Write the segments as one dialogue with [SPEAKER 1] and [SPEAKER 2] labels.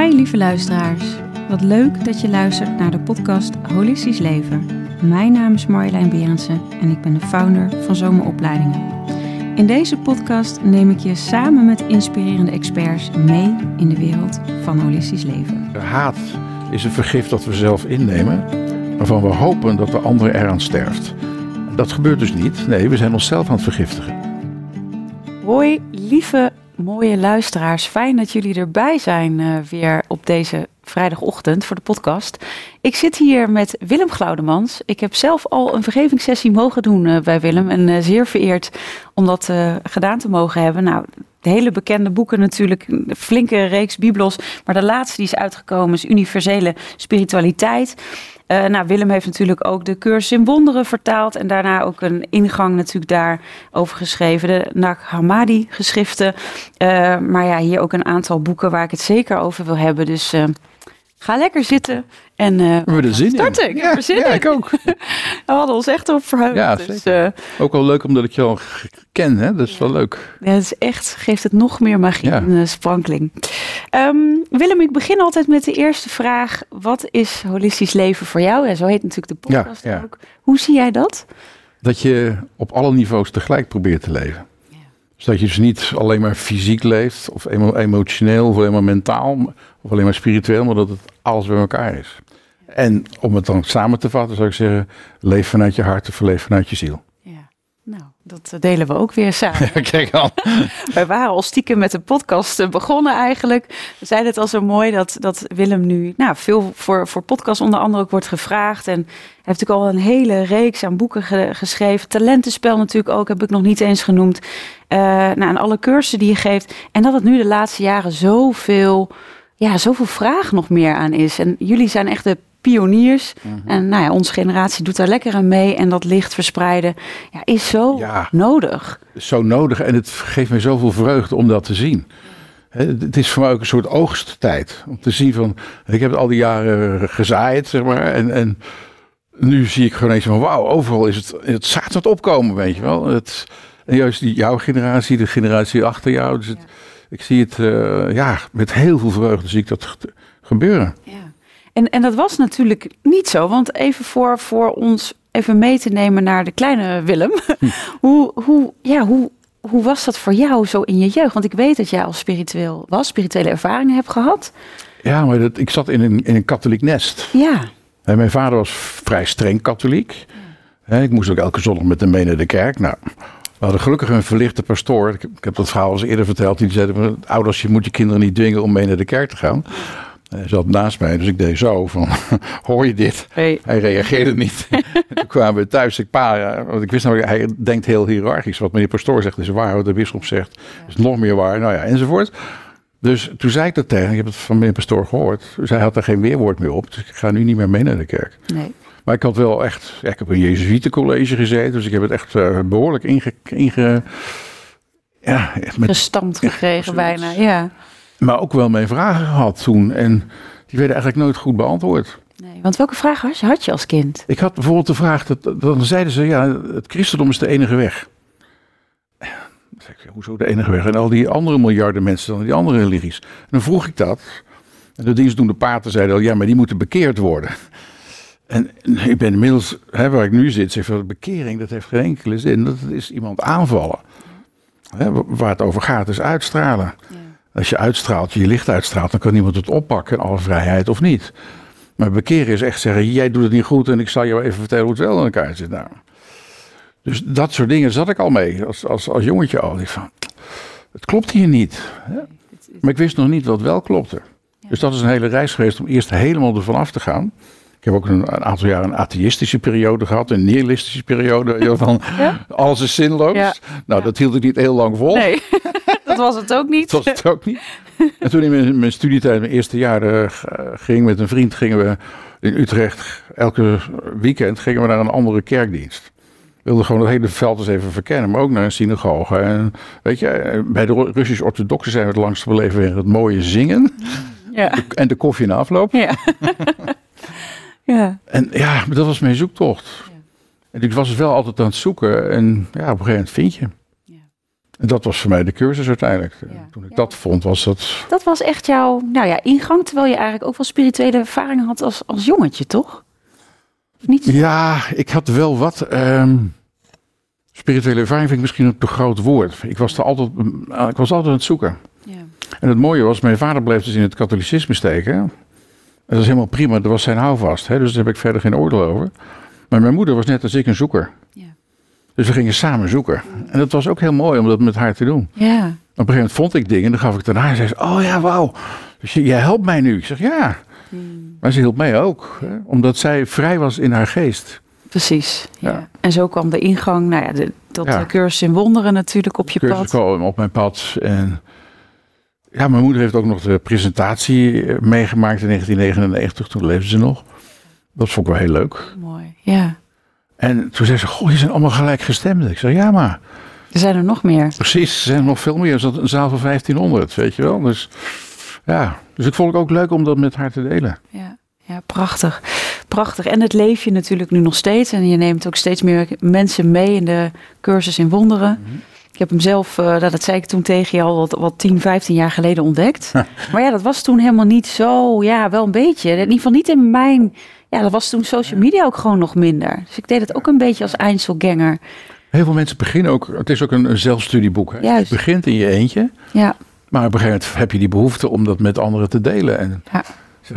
[SPEAKER 1] Hi lieve luisteraars. Wat leuk dat je luistert naar de podcast Holistisch Leven. Mijn naam is Marjolein Berendsen en ik ben de founder van Zomeropleidingen. In deze podcast neem ik je samen met inspirerende experts mee in de wereld van holistisch leven.
[SPEAKER 2] Haat is een vergif dat we zelf innemen, waarvan we hopen dat de ander eraan sterft. Dat gebeurt dus niet. Nee, we zijn onszelf aan het vergiftigen.
[SPEAKER 1] Hoi lieve mooie luisteraars. Fijn dat jullie erbij zijn uh, weer op deze vrijdagochtend voor de podcast. Ik zit hier met Willem Glaudemans. Ik heb zelf al een vergevingssessie mogen doen uh, bij Willem. En uh, zeer vereerd om dat gedaan te mogen hebben. Nou, de hele bekende boeken natuurlijk, een flinke reeks biblos. Maar de laatste die is uitgekomen is Universele Spiritualiteit. Uh, nou, Willem heeft natuurlijk ook de cursus in wonderen vertaald en daarna ook een ingang natuurlijk daarover geschreven. De Nag Hammadi geschriften. Uh, maar ja, hier ook een aantal boeken waar ik het zeker over wil hebben. Dus uh, ga lekker zitten en uh,
[SPEAKER 2] we zin
[SPEAKER 1] starten.
[SPEAKER 2] in.
[SPEAKER 1] Ik ja,
[SPEAKER 2] ja, ik ook.
[SPEAKER 1] we hadden ons echt op verheugd.
[SPEAKER 2] Ja,
[SPEAKER 1] dus,
[SPEAKER 2] uh, ook wel leuk omdat ik je al ken, hè? Dat is ja. wel leuk.
[SPEAKER 1] Ja, het is echt, geeft het nog meer magie en uh, sprankeling. Um, Willem, ik begin altijd met de eerste vraag. Wat is holistisch leven voor jou? Ja, zo heet natuurlijk de podcast ook. Hoe zie jij dat?
[SPEAKER 2] Dat je op alle niveaus tegelijk probeert te leven. Dus dat je dus niet alleen maar fysiek leeft, of emo emotioneel, of alleen maar mentaal, of alleen maar spiritueel, maar dat het alles bij elkaar is. En om het dan samen te vatten, zou ik zeggen: leef vanuit je hart of leef vanuit je ziel.
[SPEAKER 1] Ja, nou, dat delen we ook weer samen.
[SPEAKER 2] Kijk al.
[SPEAKER 1] Wij waren al stiekem met de podcast begonnen eigenlijk. We zeiden het al zo mooi dat, dat Willem nu nou, veel voor, voor podcast onder andere ook wordt gevraagd. En hij heeft natuurlijk al een hele reeks aan boeken ge geschreven. Talentenspel natuurlijk ook, heb ik nog niet eens genoemd. Uh, nou, en alle cursussen die je geeft. En dat het nu de laatste jaren zoveel, ja, zoveel vraag nog meer aan is. En jullie zijn echt de pioniers. Mm -hmm. En nou ja, onze generatie doet daar lekker aan mee. En dat licht verspreiden ja, is zo
[SPEAKER 2] ja,
[SPEAKER 1] nodig.
[SPEAKER 2] Zo nodig. En het geeft me zoveel vreugde om dat te zien. Het is voor mij ook een soort oogsttijd. Om te zien van, ik heb het al die jaren gezaaid, zeg maar. En, en nu zie ik gewoon eens van, wauw, overal is het, het zaad het opkomen, weet je wel. Het, en juist die, jouw generatie, de generatie achter jou. Dus het, ja. Ik zie het, uh, ja, met heel veel vreugde zie ik dat gebeuren.
[SPEAKER 1] Ja. En, en dat was natuurlijk niet zo, want even voor, voor ons even mee te nemen naar de kleine Willem. Hm. hoe, hoe, ja, hoe, hoe was dat voor jou zo in je jeugd? Want ik weet dat jij al spiritueel was, spirituele ervaringen hebt gehad.
[SPEAKER 2] Ja, maar dat, ik zat in een, in een katholiek nest.
[SPEAKER 1] Ja.
[SPEAKER 2] En mijn vader was vrij streng katholiek. Ja. Ik moest ook elke zondag met hem mee naar de kerk. Nou, hadden gelukkig een verlichte pastoor. Ik, ik heb dat verhaal al eens eerder verteld. Die zei, ouders, je moet je kinderen niet dwingen om mee naar de kerk te gaan. Hij zat naast mij, dus ik deed zo van, hoor je dit?
[SPEAKER 1] Hey.
[SPEAKER 2] Hij reageerde niet. toen kwamen we thuis, ik pa, want ik wist namelijk, hij denkt heel hiërarchisch. Wat meneer Pastoor zegt is waar, wat de bisschop zegt is nog meer waar, nou ja, enzovoort. Dus toen zei ik dat tegen, ik heb het van meneer Pastoor gehoord. Dus hij had er geen weerwoord meer op, dus ik ga nu niet meer mee naar de kerk.
[SPEAKER 1] Nee.
[SPEAKER 2] Maar ik had wel echt, ja, ik heb een Jezuïetencollege gezeten, dus ik heb het echt uh, behoorlijk inge... inge ja,
[SPEAKER 1] met, Gestampt gekregen ja, bijna, ja.
[SPEAKER 2] Maar ook wel mijn vragen gehad toen. En die werden eigenlijk nooit goed beantwoord.
[SPEAKER 1] Nee, want welke vragen had je, had je als kind?
[SPEAKER 2] Ik had bijvoorbeeld de vraag, dat, dan zeiden ze, ja, het christendom is de enige weg. Hoezo de enige weg? En al die andere miljarden mensen dan die andere religies. En dan vroeg ik dat. En de dienstdoende paten zeiden al, ja, maar die moeten bekeerd worden. En ik ben inmiddels, hè, waar ik nu zit, zeg van bekering, dat heeft geen enkele zin. Dat is iemand aanvallen. Hè, waar het over gaat is uitstralen. Ja. Als je uitstraalt, je licht uitstraalt, dan kan niemand het oppakken, alle vrijheid of niet. Maar bekeren is echt zeggen, jij doet het niet goed en ik zal jou even vertellen hoe het wel in elkaar zit. Nou, dus dat soort dingen zat ik al mee, als, als, als jongetje al. Ik van, het klopt hier niet. Hè? Maar ik wist nog niet wat wel klopte. Dus dat is een hele reis geweest om eerst helemaal ervan af te gaan. Ik heb ook een, aantal jaar een atheïstische periode gehad, een nihilistische periode. Van, ja? Alles is zinloos. Ja. Nou, ja. dat hield ik niet heel lang vol.
[SPEAKER 1] Nee, dat was het ook niet.
[SPEAKER 2] Dat was het ook niet. En toen in mijn, mijn studietijd, mijn eerste jaar, uh, ging met een vriend gingen we in Utrecht elke weekend gingen we naar een andere kerkdienst. We wilden gewoon het hele veld eens even verkennen, maar ook naar een synagoge. En weet je, bij de Russisch-orthodoxen zijn we het langst beleven weer het mooie zingen.
[SPEAKER 1] Ja.
[SPEAKER 2] En de koffie na afloop.
[SPEAKER 1] Ja. Ja.
[SPEAKER 2] En ja, dat was mijn zoektocht. Ja. En ik was wel altijd aan het zoeken. En ja, op een gegeven moment vind je.
[SPEAKER 1] Ja.
[SPEAKER 2] En dat was voor mij de cursus uiteindelijk.
[SPEAKER 1] Ja.
[SPEAKER 2] Toen ik
[SPEAKER 1] Ja.
[SPEAKER 2] dat vond, was dat...
[SPEAKER 1] Dat was echt jouw nou ja, ingang, terwijl je eigenlijk ook wel spirituele ervaringen had als, als jongetje, toch? Of niet?
[SPEAKER 2] Ja, ik had wel wat... ehm, spirituele ervaring vind ik misschien een te groot woord. Ik was, er altijd, ik was altijd aan het zoeken.
[SPEAKER 1] Ja.
[SPEAKER 2] En het mooie was, mijn vader bleef dus in het katholicisme steken. Dat is helemaal prima, dat was zijn houvast. Hè? Dus daar heb ik verder geen oordeel over. Maar mijn moeder was net als ik een zoeker.
[SPEAKER 1] Ja.
[SPEAKER 2] Dus we gingen samen zoeken. En dat was ook heel mooi om dat met haar te doen.
[SPEAKER 1] ja.
[SPEAKER 2] Op een gegeven moment vond ik dingen en dan gaf ik het aan haar. En zei ze, oh ja, wauw. Dus je- jij helpt mij nu. Ik zeg, ja.
[SPEAKER 1] Hmm.
[SPEAKER 2] Maar ze hielp mij ook. Hè? Omdat zij vrij was in haar geest.
[SPEAKER 1] Precies. Ja.
[SPEAKER 2] Ja.
[SPEAKER 1] En zo kwam de ingang, nou ja, de, tot
[SPEAKER 2] Ja.
[SPEAKER 1] de cursus in wonderen natuurlijk op je
[SPEAKER 2] cursus
[SPEAKER 1] pad.
[SPEAKER 2] kwam op mijn pad. En ja, mijn moeder heeft ook nog de presentatie eh, meegemaakt in 1999. Toen leefde ze nog. Dat vond ik wel heel leuk.
[SPEAKER 1] Mooi. Ja.
[SPEAKER 2] En toen zei ze, goh, die zijn allemaal gelijkgestemden. Ik zeg, ja maar,
[SPEAKER 1] Er zijn er nog meer.
[SPEAKER 2] precies. Er zijn nog veel meer. Er zat een zaal van 1500, weet je wel. Dus ja, dus ik vond het ook leuk om dat met haar te delen.
[SPEAKER 1] Ja. ja, prachtig. Prachtig. En het leef je natuurlijk nu nog steeds. En je neemt ook steeds meer mensen mee in de cursus in wonderen. Ik heb hem zelf, nou, dat zei ik toen tegen je al, wat, wat 10, 15 jaar geleden ontdekt. maar ja, dat was toen helemaal niet zo, ja, wel een beetje. In ieder geval niet in mijn, ja, dat was toen social media ook gewoon nog minder. Dus ik deed het ook een beetje als Einzelganger.
[SPEAKER 2] Heel veel mensen beginnen ook, het is ook een, zelfstudieboek. Hè?
[SPEAKER 1] Juist.
[SPEAKER 2] Je begint in je eentje,
[SPEAKER 1] Ja,
[SPEAKER 2] maar op een gegeven moment heb je die behoefte om dat met anderen te delen. En
[SPEAKER 1] ja,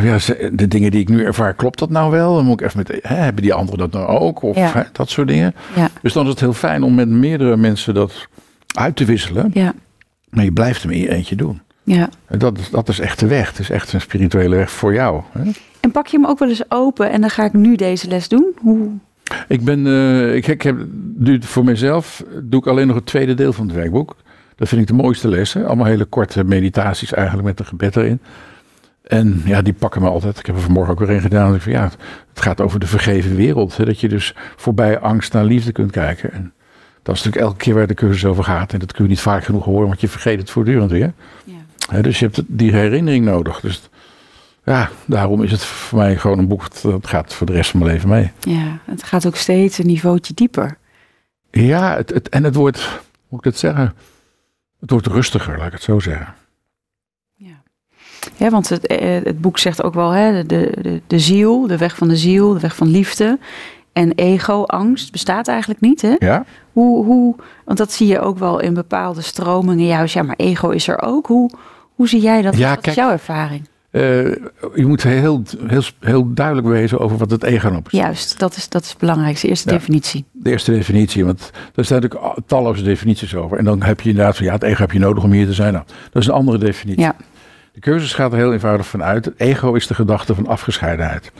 [SPEAKER 2] ja, de dingen die ik nu ervaar, klopt dat nou wel? Dan moet ik even met, hè, hebben die anderen dat nou ook? Of
[SPEAKER 1] Ja.
[SPEAKER 2] hè, dat soort dingen.
[SPEAKER 1] ja,
[SPEAKER 2] Dus dan is het heel fijn om met meerdere mensen dat uit te wisselen.
[SPEAKER 1] ja,
[SPEAKER 2] Maar je blijft hem in je eentje doen.
[SPEAKER 1] ja.
[SPEAKER 2] En dat, is- dat is echt de weg. Het is echt een spirituele weg voor jou. Hè?
[SPEAKER 1] En pak je hem ook wel eens open en dan ga ik nu deze les doen? Hoe?
[SPEAKER 2] Ik ben, eh, ik, ik heb nu voor mezelf doe ik alleen nog het tweede deel van het werkboek. Dat vind ik de mooiste lessen. Allemaal hele korte meditaties eigenlijk met een gebed erin. En ja, die pakken me altijd. Ik heb er vanmorgen ook weer een gedaan. Ik van, ja, het, het gaat over de vergeven wereld. Hè, dat je dus voorbij angst naar liefde kunt kijken. En dat is natuurlijk elke keer waar de cursus over gaat. En dat kun je niet vaak genoeg horen, want je vergeet het voortdurend weer.
[SPEAKER 1] Ja.
[SPEAKER 2] Dus je hebt die herinnering nodig. Dus ja, daarom is het voor mij gewoon een boek. Dat gaat voor de rest van mijn leven mee.
[SPEAKER 1] ja, het gaat ook steeds een niveautje dieper.
[SPEAKER 2] Ja, het, het, en het wordt, hoe moet ik dat zeggen? Het wordt rustiger, laat ik het zo zeggen.
[SPEAKER 1] Ja, ja want het, eh, het boek zegt ook wel, hè, de, de, de ziel, de weg van de ziel, de weg van liefde. En ego, angst, bestaat eigenlijk niet. Hè?
[SPEAKER 2] Ja?
[SPEAKER 1] Hoe, hoe, want dat zie je ook wel in bepaalde stromingen. Juist, ja, maar ego is er ook. Hoe, hoe zie jij dat?
[SPEAKER 2] Ja,
[SPEAKER 1] Wat is
[SPEAKER 2] kijk.
[SPEAKER 1] jouw ervaring?
[SPEAKER 2] Eh, je moet heel, heel, heel duidelijk wezen over wat het ego nou precies
[SPEAKER 1] Juist, dat is, dat is het belangrijkste. Eerste
[SPEAKER 2] Ja.
[SPEAKER 1] definitie.
[SPEAKER 2] De eerste definitie, want er staan natuurlijk al- talloze definities over. En dan heb je inderdaad van, ja, het ego heb je nodig om hier te zijn. Nou, dat is een andere definitie.
[SPEAKER 1] Ja.
[SPEAKER 2] De cursus gaat er heel eenvoudig van uit. Het ego is de gedachte van afgescheidenheid.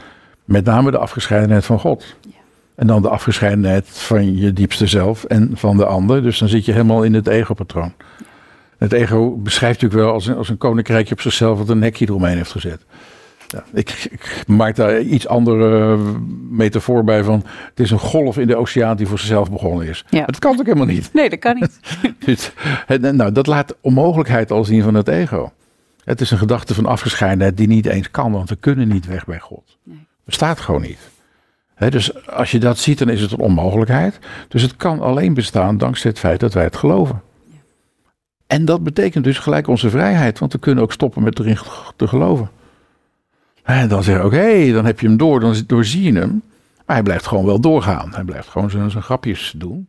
[SPEAKER 2] Met name de afgescheidenheid van God. En dan de afgescheidenheid van je diepste zelf en van de ander. Dus dan zit je helemaal in het ego-patroon. Het ego beschrijft natuurlijk wel als een, als een koninkrijkje op zichzelf... wat een nekje eromheen heeft gezet. Ja, ik, ik maak daar iets andere eh, metafoor bij van... het is een golf in de oceaan die voor zichzelf begonnen is.
[SPEAKER 1] Ja.
[SPEAKER 2] Maar dat kan ook helemaal niet.
[SPEAKER 1] Nee, dat kan niet.
[SPEAKER 2] Dus, nou, dat laat onmogelijkheid al zien van het ego. Het is een gedachte van afgescheidenheid die niet eens kan, want we kunnen niet weg bij God.
[SPEAKER 1] Nee.
[SPEAKER 2] Bestaat gewoon niet. Dus als je dat ziet, dan is het een onmogelijkheid. Dus het kan alleen bestaan dankzij het feit dat wij het geloven. En dat betekent dus gelijk onze vrijheid, want we kunnen ook stoppen met erin te geloven. En dan zeg je, oké, dan heb je hem door, dan doorzie je hem. Maar hij blijft gewoon wel doorgaan. Hij blijft gewoon zijn, zijn grapjes doen.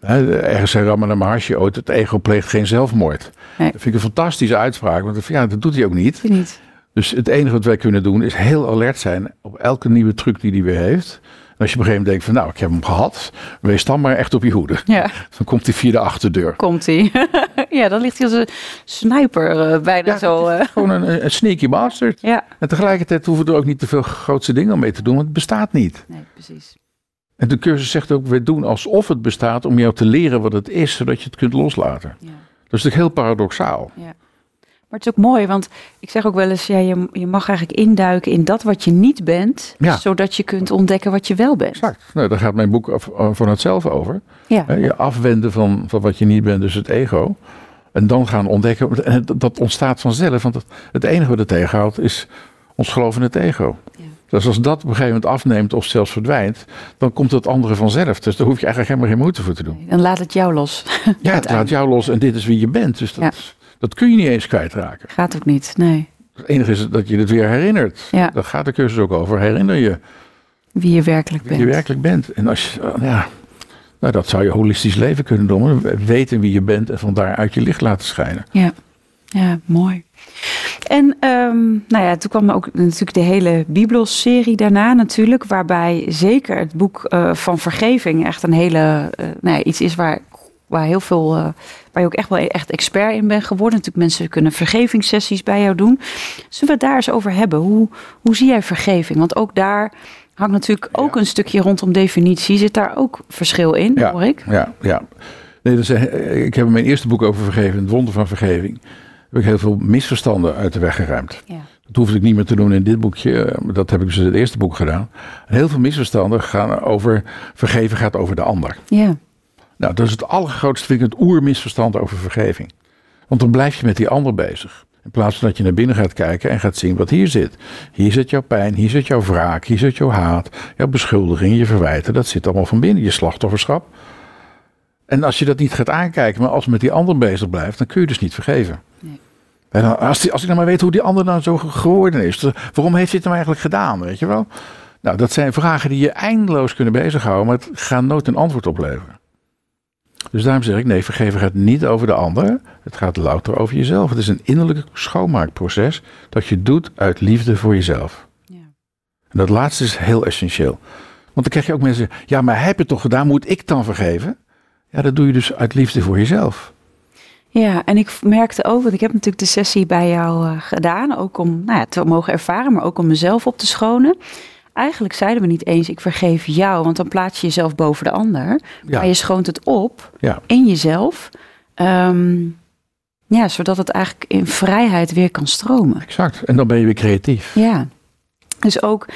[SPEAKER 2] Ergens zei Ramana Maharshi ooit, het ego pleegt geen zelfmoord.
[SPEAKER 1] Nee.
[SPEAKER 2] Dat vind ik een fantastische uitspraak, want ja, dat doet hij ook niet.
[SPEAKER 1] Niet.
[SPEAKER 2] Dus het enige wat wij kunnen doen is heel alert zijn op elke nieuwe truc die hij weer heeft. En als je op een gegeven moment denkt van nou, ik heb hem gehad, wees dan maar echt op je hoede.
[SPEAKER 1] Ja,
[SPEAKER 2] Dan komt hij via de achterdeur.
[SPEAKER 1] komt hij. ja, dan ligt hij als een sniper eh, bijna
[SPEAKER 2] Ja,
[SPEAKER 1] zo. eh.
[SPEAKER 2] gewoon een, een sneaky bastard.
[SPEAKER 1] ja,
[SPEAKER 2] En tegelijkertijd hoeven we er ook niet te veel grootste dingen mee te doen, want het bestaat niet.
[SPEAKER 1] nee, precies.
[SPEAKER 2] En de cursus zegt ook, we doen alsof het bestaat om jou te leren wat het is, zodat je het kunt loslaten.
[SPEAKER 1] Ja.
[SPEAKER 2] Dat is natuurlijk heel paradoxaal.
[SPEAKER 1] Maar het is ook mooi, want ik zeg ook wel eens, ja, je, je mag eigenlijk induiken in dat wat je niet bent,
[SPEAKER 2] Ja.
[SPEAKER 1] zodat je kunt ontdekken wat je wel bent.
[SPEAKER 2] Exact. Nou, daar gaat mijn boek af- eh, van het zelf over.
[SPEAKER 1] Ja,
[SPEAKER 2] Je afwenden van, van wat je niet bent, dus het ego. En dan gaan ontdekken. En dat- dat ontstaat vanzelf. Want het, het enige wat het tegenhoudt is ons geloof in het ego.
[SPEAKER 1] Ja.
[SPEAKER 2] Dus als dat op een gegeven moment afneemt of zelfs verdwijnt, dan komt het andere vanzelf. Dus daar hoef je eigenlijk helemaal geen moeite voor te doen.
[SPEAKER 1] Dan laat het jou los.
[SPEAKER 2] Ja, het laat jou los en dit is wie je bent. Dus dat,
[SPEAKER 1] Ja.
[SPEAKER 2] Dat kun je niet eens kwijtraken.
[SPEAKER 1] Gaat ook niet, nee.
[SPEAKER 2] Het enige is dat je het weer herinnert.
[SPEAKER 1] Ja.
[SPEAKER 2] Daar gaat de cursus ook over. Herinner je
[SPEAKER 1] Wie je werkelijk
[SPEAKER 2] wie
[SPEAKER 1] bent.
[SPEAKER 2] je werkelijk bent. En als je, uh, ja, nou, dat zou je holistisch leven kunnen doen. Weten wie je bent en van daaruit je licht laten schijnen.
[SPEAKER 1] Ja, ja mooi. En ehm, nou ja, toen kwam ook natuurlijk de hele Bibelserie daarna natuurlijk, waarbij zeker het boek eh, van vergeving echt een hele, eh, nou ja, iets is waar, waar heel veel, eh, waar je ook echt wel echt expert in bent geworden. Natuurlijk mensen kunnen vergevingssessies bij jou doen. Zullen we het daar eens over hebben? Hoe, hoe zie jij vergeving? Want ook daar hangt natuurlijk ook
[SPEAKER 2] Ja.
[SPEAKER 1] een stukje rondom definitie. Zit daar ook verschil in,
[SPEAKER 2] Ja.
[SPEAKER 1] hoor ik?
[SPEAKER 2] Ja, ja. Nee, is, eh, ik heb in mijn eerste boek over vergeving, het wonder van vergeving, heb ik heel veel misverstanden uit de weg geruimd.
[SPEAKER 1] Ja.
[SPEAKER 2] Dat hoefde ik niet meer te doen in dit boekje. eh, Dat heb ik dus in het eerste boek gedaan. Heel veel misverstanden gaan over vergeven gaat over de ander.
[SPEAKER 1] Ja,
[SPEAKER 2] Nou, dat is het allergrootste, vind ik, het oermisverstand over vergeving. Want dan blijf je met die ander bezig. In plaats van dat je naar binnen gaat kijken en gaat zien wat hier zit. Hier zit jouw pijn, hier zit jouw wraak, hier zit jouw haat, jouw beschuldiging, je verwijten. Dat zit allemaal van binnen, je slachtofferschap. En als je dat niet gaat aankijken, maar als je met die ander bezig blijft, dan kun je dus niet vergeven.
[SPEAKER 1] Nee.
[SPEAKER 2] En dan, als, die, als ik nou maar weet hoe die ander nou zo geworden is. dan- Waarom heeft hij het nou eigenlijk gedaan, weet je wel? Nou, dat zijn vragen die je eindeloos kunnen bezighouden, maar het gaan nooit een antwoord opleveren. Dus daarom zeg ik, nee, vergeven gaat niet over de ander. Het gaat louter over jezelf. Het is een innerlijk schoonmaakproces dat je doet uit liefde voor jezelf.
[SPEAKER 1] ja.
[SPEAKER 2] En dat laatste is heel essentieel. Want dan krijg je ook mensen ja, maar heb je het toch gedaan, moet ik dan vergeven? Ja, dat doe je dus uit liefde voor jezelf.
[SPEAKER 1] Ja, en ik merkte ook, want ik heb natuurlijk de sessie bij jou eh, gedaan, ook om nou ja, te mogen ervaren, maar ook om mezelf op te schonen. Eigenlijk zeiden we niet eens, ik vergeef jou, want dan plaats je jezelf boven de ander.
[SPEAKER 2] Ja,
[SPEAKER 1] Maar je schoont het op
[SPEAKER 2] ja.
[SPEAKER 1] in jezelf, ehm, ja, zodat het eigenlijk in vrijheid weer kan stromen.
[SPEAKER 2] exact. En dan ben je weer creatief.
[SPEAKER 1] Ja. Dus ook,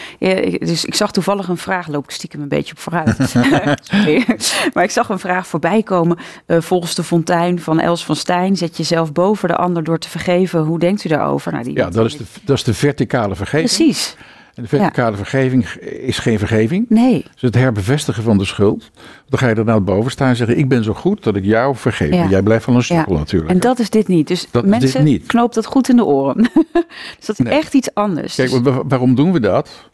[SPEAKER 1] dus ik zag toevallig een vraag, loop ik stiekem een beetje op vooruit. Maar ik zag een vraag voorbij komen. eh, volgens de fontein van Els van Stijn, zet jezelf boven de ander door te vergeven. Hoe denkt u daarover? Nou, die
[SPEAKER 2] Ja, dat is de, dat is de verticale vergeving.
[SPEAKER 1] Precies.
[SPEAKER 2] En de verticale vergeving is geen vergeving.
[SPEAKER 1] Nee.
[SPEAKER 2] Dus het herbevestigen van de schuld. Dan ga je er nou boven staan en zeggen: Ik ben zo goed dat ik jou vergeef.
[SPEAKER 1] Ja.
[SPEAKER 2] Jij blijft van een sukkel
[SPEAKER 1] Ja.
[SPEAKER 2] natuurlijk.
[SPEAKER 1] En dat is dit niet. Dus
[SPEAKER 2] Dat
[SPEAKER 1] mensen,
[SPEAKER 2] niet.
[SPEAKER 1] knoop dat goed in de oren. dus dat is
[SPEAKER 2] Nee.
[SPEAKER 1] echt iets anders.
[SPEAKER 2] Kijk, wa- waarom doen we dat?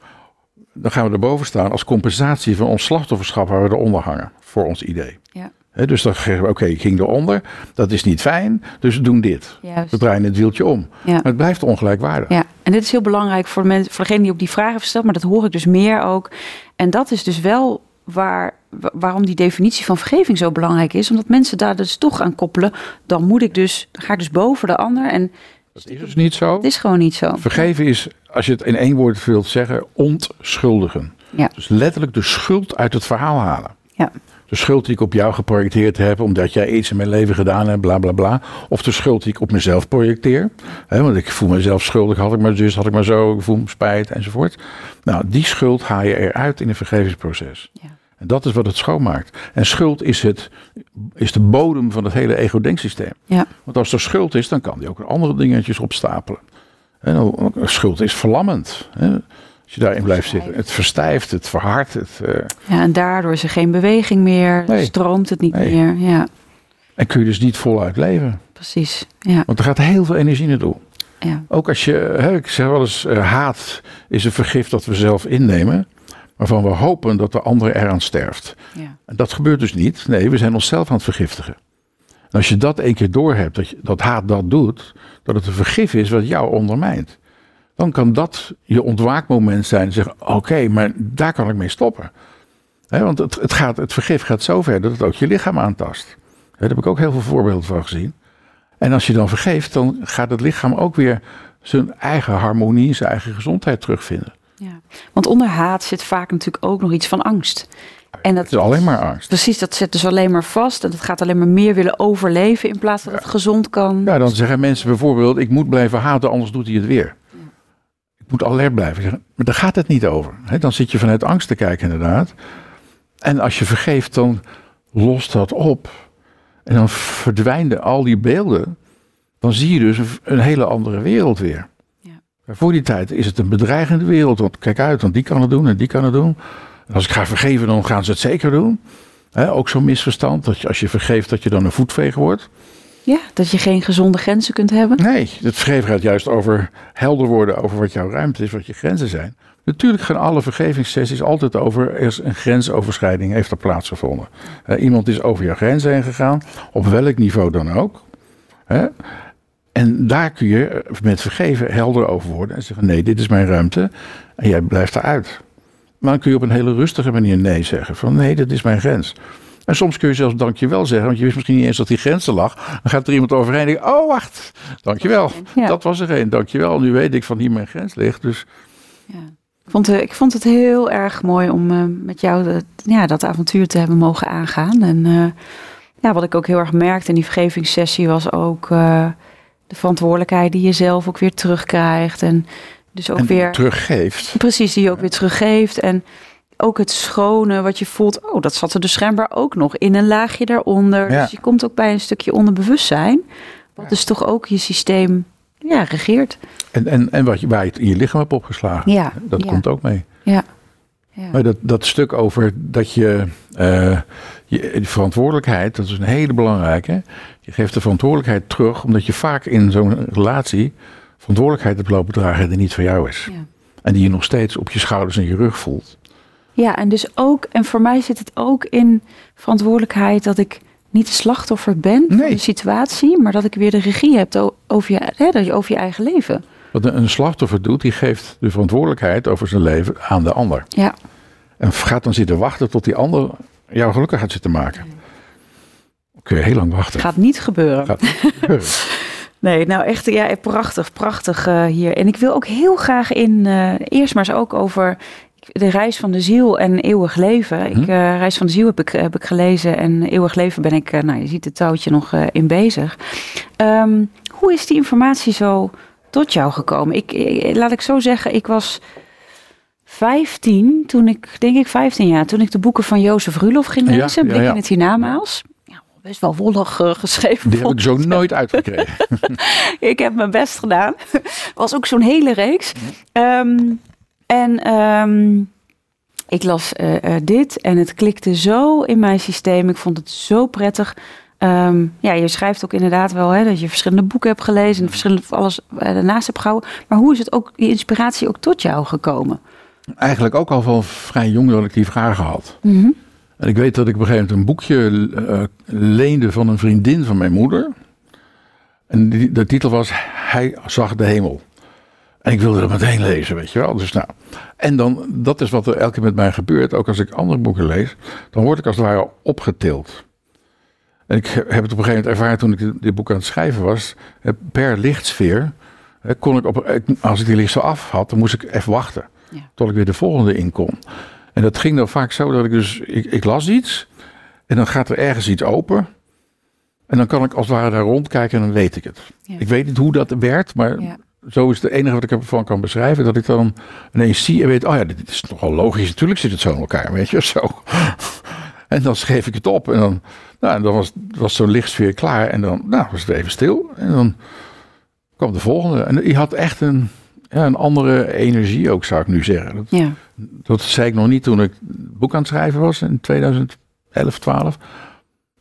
[SPEAKER 2] Dan gaan we erboven staan als compensatie van ons slachtofferschap waar we eronder hangen. Voor ons idee.
[SPEAKER 1] Ja.
[SPEAKER 2] Hè, dus dan zeggen we: Oké, ik ging eronder. Dat is niet fijn. Dus we doen dit.
[SPEAKER 1] Juist.
[SPEAKER 2] We draaien het wieltje om.
[SPEAKER 1] Ja.
[SPEAKER 2] Maar het blijft ongelijkwaardig.
[SPEAKER 1] Ja, en dit is heel belangrijk voor, de mensen, voor degene die ook die vragen heeft gesteld, maar dat hoor ik dus meer ook. En dat is dus wel waar, wa- waarom die definitie van vergeving zo belangrijk is, omdat mensen daar dus toch aan koppelen. Dan moet ik dus, dan ga ik dus boven de ander en
[SPEAKER 2] Dat is dus niet zo.
[SPEAKER 1] het is gewoon niet zo.
[SPEAKER 2] Vergeven is, als je het in één woord wilt zeggen, ontschuldigen.
[SPEAKER 1] Ja.
[SPEAKER 2] Dus letterlijk de schuld uit het verhaal halen.
[SPEAKER 1] Ja.
[SPEAKER 2] De schuld die ik op jou geprojecteerd heb omdat jij iets in mijn leven gedaan hebt, bla bla bla. Of de schuld die ik op mezelf projecteer. Hè, want ik voel mezelf schuldig, had ik maar zus, had ik maar zo, ik voel me spijt enzovoort. Nou, die schuld haal je eruit in een vergevingsproces.
[SPEAKER 1] Ja.
[SPEAKER 2] En dat is wat het schoonmaakt. En schuld is, het, is de bodem van het hele ego-denksysteem.
[SPEAKER 1] Ja.
[SPEAKER 2] Want als er schuld is, dan kan die ook andere dingetjes opstapelen. En dan- schuld is verlammend. Hè? Als je daarin blijft zitten. Het verstijft, het verhardt. Het, eh,
[SPEAKER 1] ja, en daardoor is er geen beweging meer,
[SPEAKER 2] Nee.
[SPEAKER 1] stroomt het niet
[SPEAKER 2] Nee.
[SPEAKER 1] meer. Ja,
[SPEAKER 2] en kun je dus niet voluit leven.
[SPEAKER 1] precies. Ja,
[SPEAKER 2] Want er gaat heel veel energie naartoe.
[SPEAKER 1] ja,
[SPEAKER 2] Ook als je, hè, ik zeg wel eens, eh, haat is een vergif dat we zelf innemen. Waarvan we hopen dat de ander eraan sterft.
[SPEAKER 1] ja.
[SPEAKER 2] En dat gebeurt dus niet. Nee, we zijn onszelf aan het vergiftigen. En als je dat één keer doorhebt, dat, je, dat haat dat doet, dat het een vergif is wat jou ondermijnt. Dan kan dat je ontwaakmoment zijn en zeggen, oké, maar daar kan ik mee stoppen. Want het, het, gaat, het vergif gaat zo ver dat het ook je lichaam aantast. Daar heb ik ook heel veel voorbeelden van gezien. En als je dan vergeeft, dan gaat het lichaam ook weer zijn eigen harmonie, zijn eigen gezondheid terugvinden.
[SPEAKER 1] ja. Want onder haat zit vaak natuurlijk ook nog iets van angst. En dat
[SPEAKER 2] Het is alleen maar angst.
[SPEAKER 1] Precies, dat zet dus alleen maar vast. En dat gaat alleen maar meer willen overleven in plaats van dat het gezond kan.
[SPEAKER 2] Ja, dan zeggen mensen bijvoorbeeld, ik moet blijven haten, anders doet hij het weer. Ik moet alert blijven. Maar daar gaat het niet over. Dan zit je vanuit angst te kijken inderdaad. En als je vergeeft, dan lost dat op. En dan verdwijnen al die beelden. Dan zie je dus een, hele andere wereld weer.
[SPEAKER 1] Ja.
[SPEAKER 2] Voor die tijd is het een bedreigende wereld. Want kijk uit, want die kan het doen en die kan het doen. En als ik ga vergeven, dan gaan ze het zeker doen. Ook zo'n misverstand, dat je, als je vergeeft, dat je dan een voetveger wordt.
[SPEAKER 1] Ja, dat je geen gezonde grenzen kunt hebben.
[SPEAKER 2] Nee, het vergeven gaat juist over helder worden over wat jouw ruimte is, wat je grenzen zijn. Natuurlijk gaan alle vergevingssessies altijd over er een grensoverschrijding heeft er plaatsgevonden. Uh, iemand is over jouw grens heen gegaan, op welk niveau dan ook. En daar kun je met vergeven helder over worden en zeggen: nee, dit is mijn ruimte en jij blijft eruit. Maar dan kun je op een hele rustige manier nee zeggen: van nee, dit is mijn grens. En soms kun je zelfs dankjewel zeggen, want je wist misschien niet eens dat die grens er lag. Dan gaat er iemand overheen en denkt, oh wacht, dankjewel. Ja. Dat was er een, dankjewel. Nu weet ik van hier mijn grens ligt. Dus...
[SPEAKER 1] Ja. Ik, vond, ik vond het heel erg mooi om uh, met jou de, ja, dat avontuur te hebben mogen aangaan. En uh, ja, wat ik ook heel erg merkte in die vergevingssessie was ook uh, de verantwoordelijkheid die je zelf ook weer terugkrijgt. En dus ook
[SPEAKER 2] en
[SPEAKER 1] weer
[SPEAKER 2] teruggeeft.
[SPEAKER 1] Precies, die je ook weer teruggeeft. En ook het schone wat je voelt. Oh, dat zat er dus schijnbaar ook nog in een laagje daaronder. Ja. Dus je komt ook bij een stukje onderbewustzijn. Wat dus toch ook je systeem ja, regeert.
[SPEAKER 2] En, en, en wat je, waar je het in je lichaam hebt opgeslagen.
[SPEAKER 1] Ja.
[SPEAKER 2] Dat
[SPEAKER 1] ja.
[SPEAKER 2] komt ook mee.
[SPEAKER 1] Ja. ja.
[SPEAKER 2] Maar dat, dat stuk over dat je, uh, je verantwoordelijkheid, dat is een hele belangrijke. Je geeft de verantwoordelijkheid terug, omdat je vaak in zo'n relatie verantwoordelijkheid hebt lopen dragen die niet van jou is.
[SPEAKER 1] Ja.
[SPEAKER 2] En die je nog steeds op je schouders en je rug voelt.
[SPEAKER 1] Ja, en dus ook, en voor mij zit het ook in verantwoordelijkheid dat ik niet het slachtoffer ben
[SPEAKER 2] Nee.
[SPEAKER 1] van de situatie, maar dat ik weer de regie heb over je, hè, dat je over je eigen leven.
[SPEAKER 2] Wat een slachtoffer doet, die geeft de verantwoordelijkheid over zijn leven aan de ander.
[SPEAKER 1] Ja,
[SPEAKER 2] En gaat dan zitten wachten tot die ander jou gelukkig gaat zitten maken. Kun je heel lang wachten.
[SPEAKER 1] gaat niet gebeuren.
[SPEAKER 2] Gaat niet gebeuren.
[SPEAKER 1] Nee, nou echt, ja, prachtig, prachtig eh, hier. En ik wil ook heel graag in, eh, eerst maar eens ook over de reis van de ziel en eeuwig leven. Ik,
[SPEAKER 2] Hm.
[SPEAKER 1] uh, reis van de ziel heb ik, heb ik gelezen en eeuwig leven ben ik, uh, nou je ziet het touwtje nog uh, in bezig. Um, hoe is die informatie zo tot jou gekomen? Ik, ik, laat ik zo zeggen, ik was 15 toen ik, denk ik 15 jaar, toen ik de boeken van Jozef Rulof ging lezen,
[SPEAKER 2] Ja, ja,
[SPEAKER 1] Blik
[SPEAKER 2] ja.
[SPEAKER 1] in het hiernamaals. Best wel wollig uh, geschreven.
[SPEAKER 2] Die heb ik zo nooit uitgekregen.
[SPEAKER 1] ik heb mijn best gedaan. Was ook zo'n hele reeks. Um, en um, ik las uh, uh, dit en het klikte zo in mijn systeem. Ik vond het zo prettig. Um, ja, je schrijft ook inderdaad wel hè, dat je verschillende boeken hebt gelezen en verschillende alles uh, daarnaast hebt gehouden. Maar hoe is het ook die inspiratie ook tot jou gekomen?
[SPEAKER 2] Eigenlijk ook al van vrij jong dat ik die vragen had.
[SPEAKER 1] Mm -hmm.
[SPEAKER 2] En ik weet dat ik op een gegeven moment een boekje uh, leende van een vriendin van mijn moeder. En die, de titel was Hij zag de hemel. En ik wilde dat meteen lezen, weet je wel. Dus nou, en dan, dat is wat er elke keer met mij gebeurt. Ook als ik andere boeken lees, dan word ik als het ware opgetild. En ik heb het op een gegeven moment ervaren toen ik dit boek aan het schrijven was. Per lichtsfeer kon ik op, als ik die licht zo af had, dan moest ik even wachten. Ja. Tot ik weer de volgende in kon. En dat ging dan vaak zo dat ik dus, ik, ik las iets. En dan gaat er ergens iets open. En dan kan ik als het ware daar rondkijken en dan weet ik het. Ja. Ik weet niet hoe dat werd, maar ja. Zo is het enige wat ik ervan kan beschrijven. Dat ik dan ineens zie en weet, oh ja, dit is nogal logisch. Natuurlijk zit het zo in elkaar, weet je, zo. En dan schreef ik het op en dan, nou, dan was, was zo'n lichtsfeer klaar. En dan nou, was het even stil. En dan kwam de volgende. En die had echt een, ja, een andere energie ook, zou ik nu zeggen. Dat,
[SPEAKER 1] ja.
[SPEAKER 2] dat zei ik nog niet toen ik het boek aan het schrijven was in 2011, 12.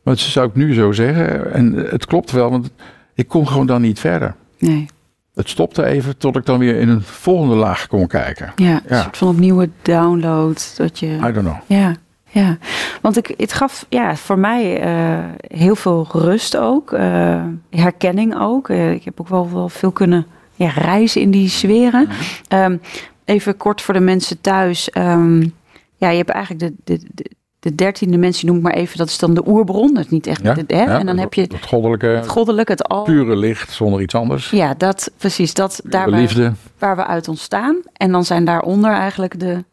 [SPEAKER 2] Maar dat zou ik nu zo zeggen. En het klopt wel, want ik kon gewoon dan niet verder.
[SPEAKER 1] Nee.
[SPEAKER 2] Het stopte even tot ik dan weer in een volgende laag kon kijken.
[SPEAKER 1] Ja, een soort van opnieuw download. Dat je...
[SPEAKER 2] I don't know.
[SPEAKER 1] Ja, ja. want ik, het gaf ja, voor mij uh, heel veel rust ook. Uh, herkenning ook. Uh, ik heb ook wel, wel veel kunnen ja, reizen in die sferen. Um, even kort voor de mensen thuis. Um, ja, je hebt eigenlijk de, de, de de dertiende dimensie noem ik maar even, dat is dan de oerbron. Dat is niet echt.
[SPEAKER 2] Ja,
[SPEAKER 1] de, hè?
[SPEAKER 2] ja,
[SPEAKER 1] en dan heb je
[SPEAKER 2] het goddelijke,
[SPEAKER 1] het goddelijke, het al.
[SPEAKER 2] Pure licht zonder iets anders.
[SPEAKER 1] Ja, dat precies. Dat daar waar,
[SPEAKER 2] liefde.
[SPEAKER 1] waar we uit ontstaan. En dan zijn daaronder eigenlijk de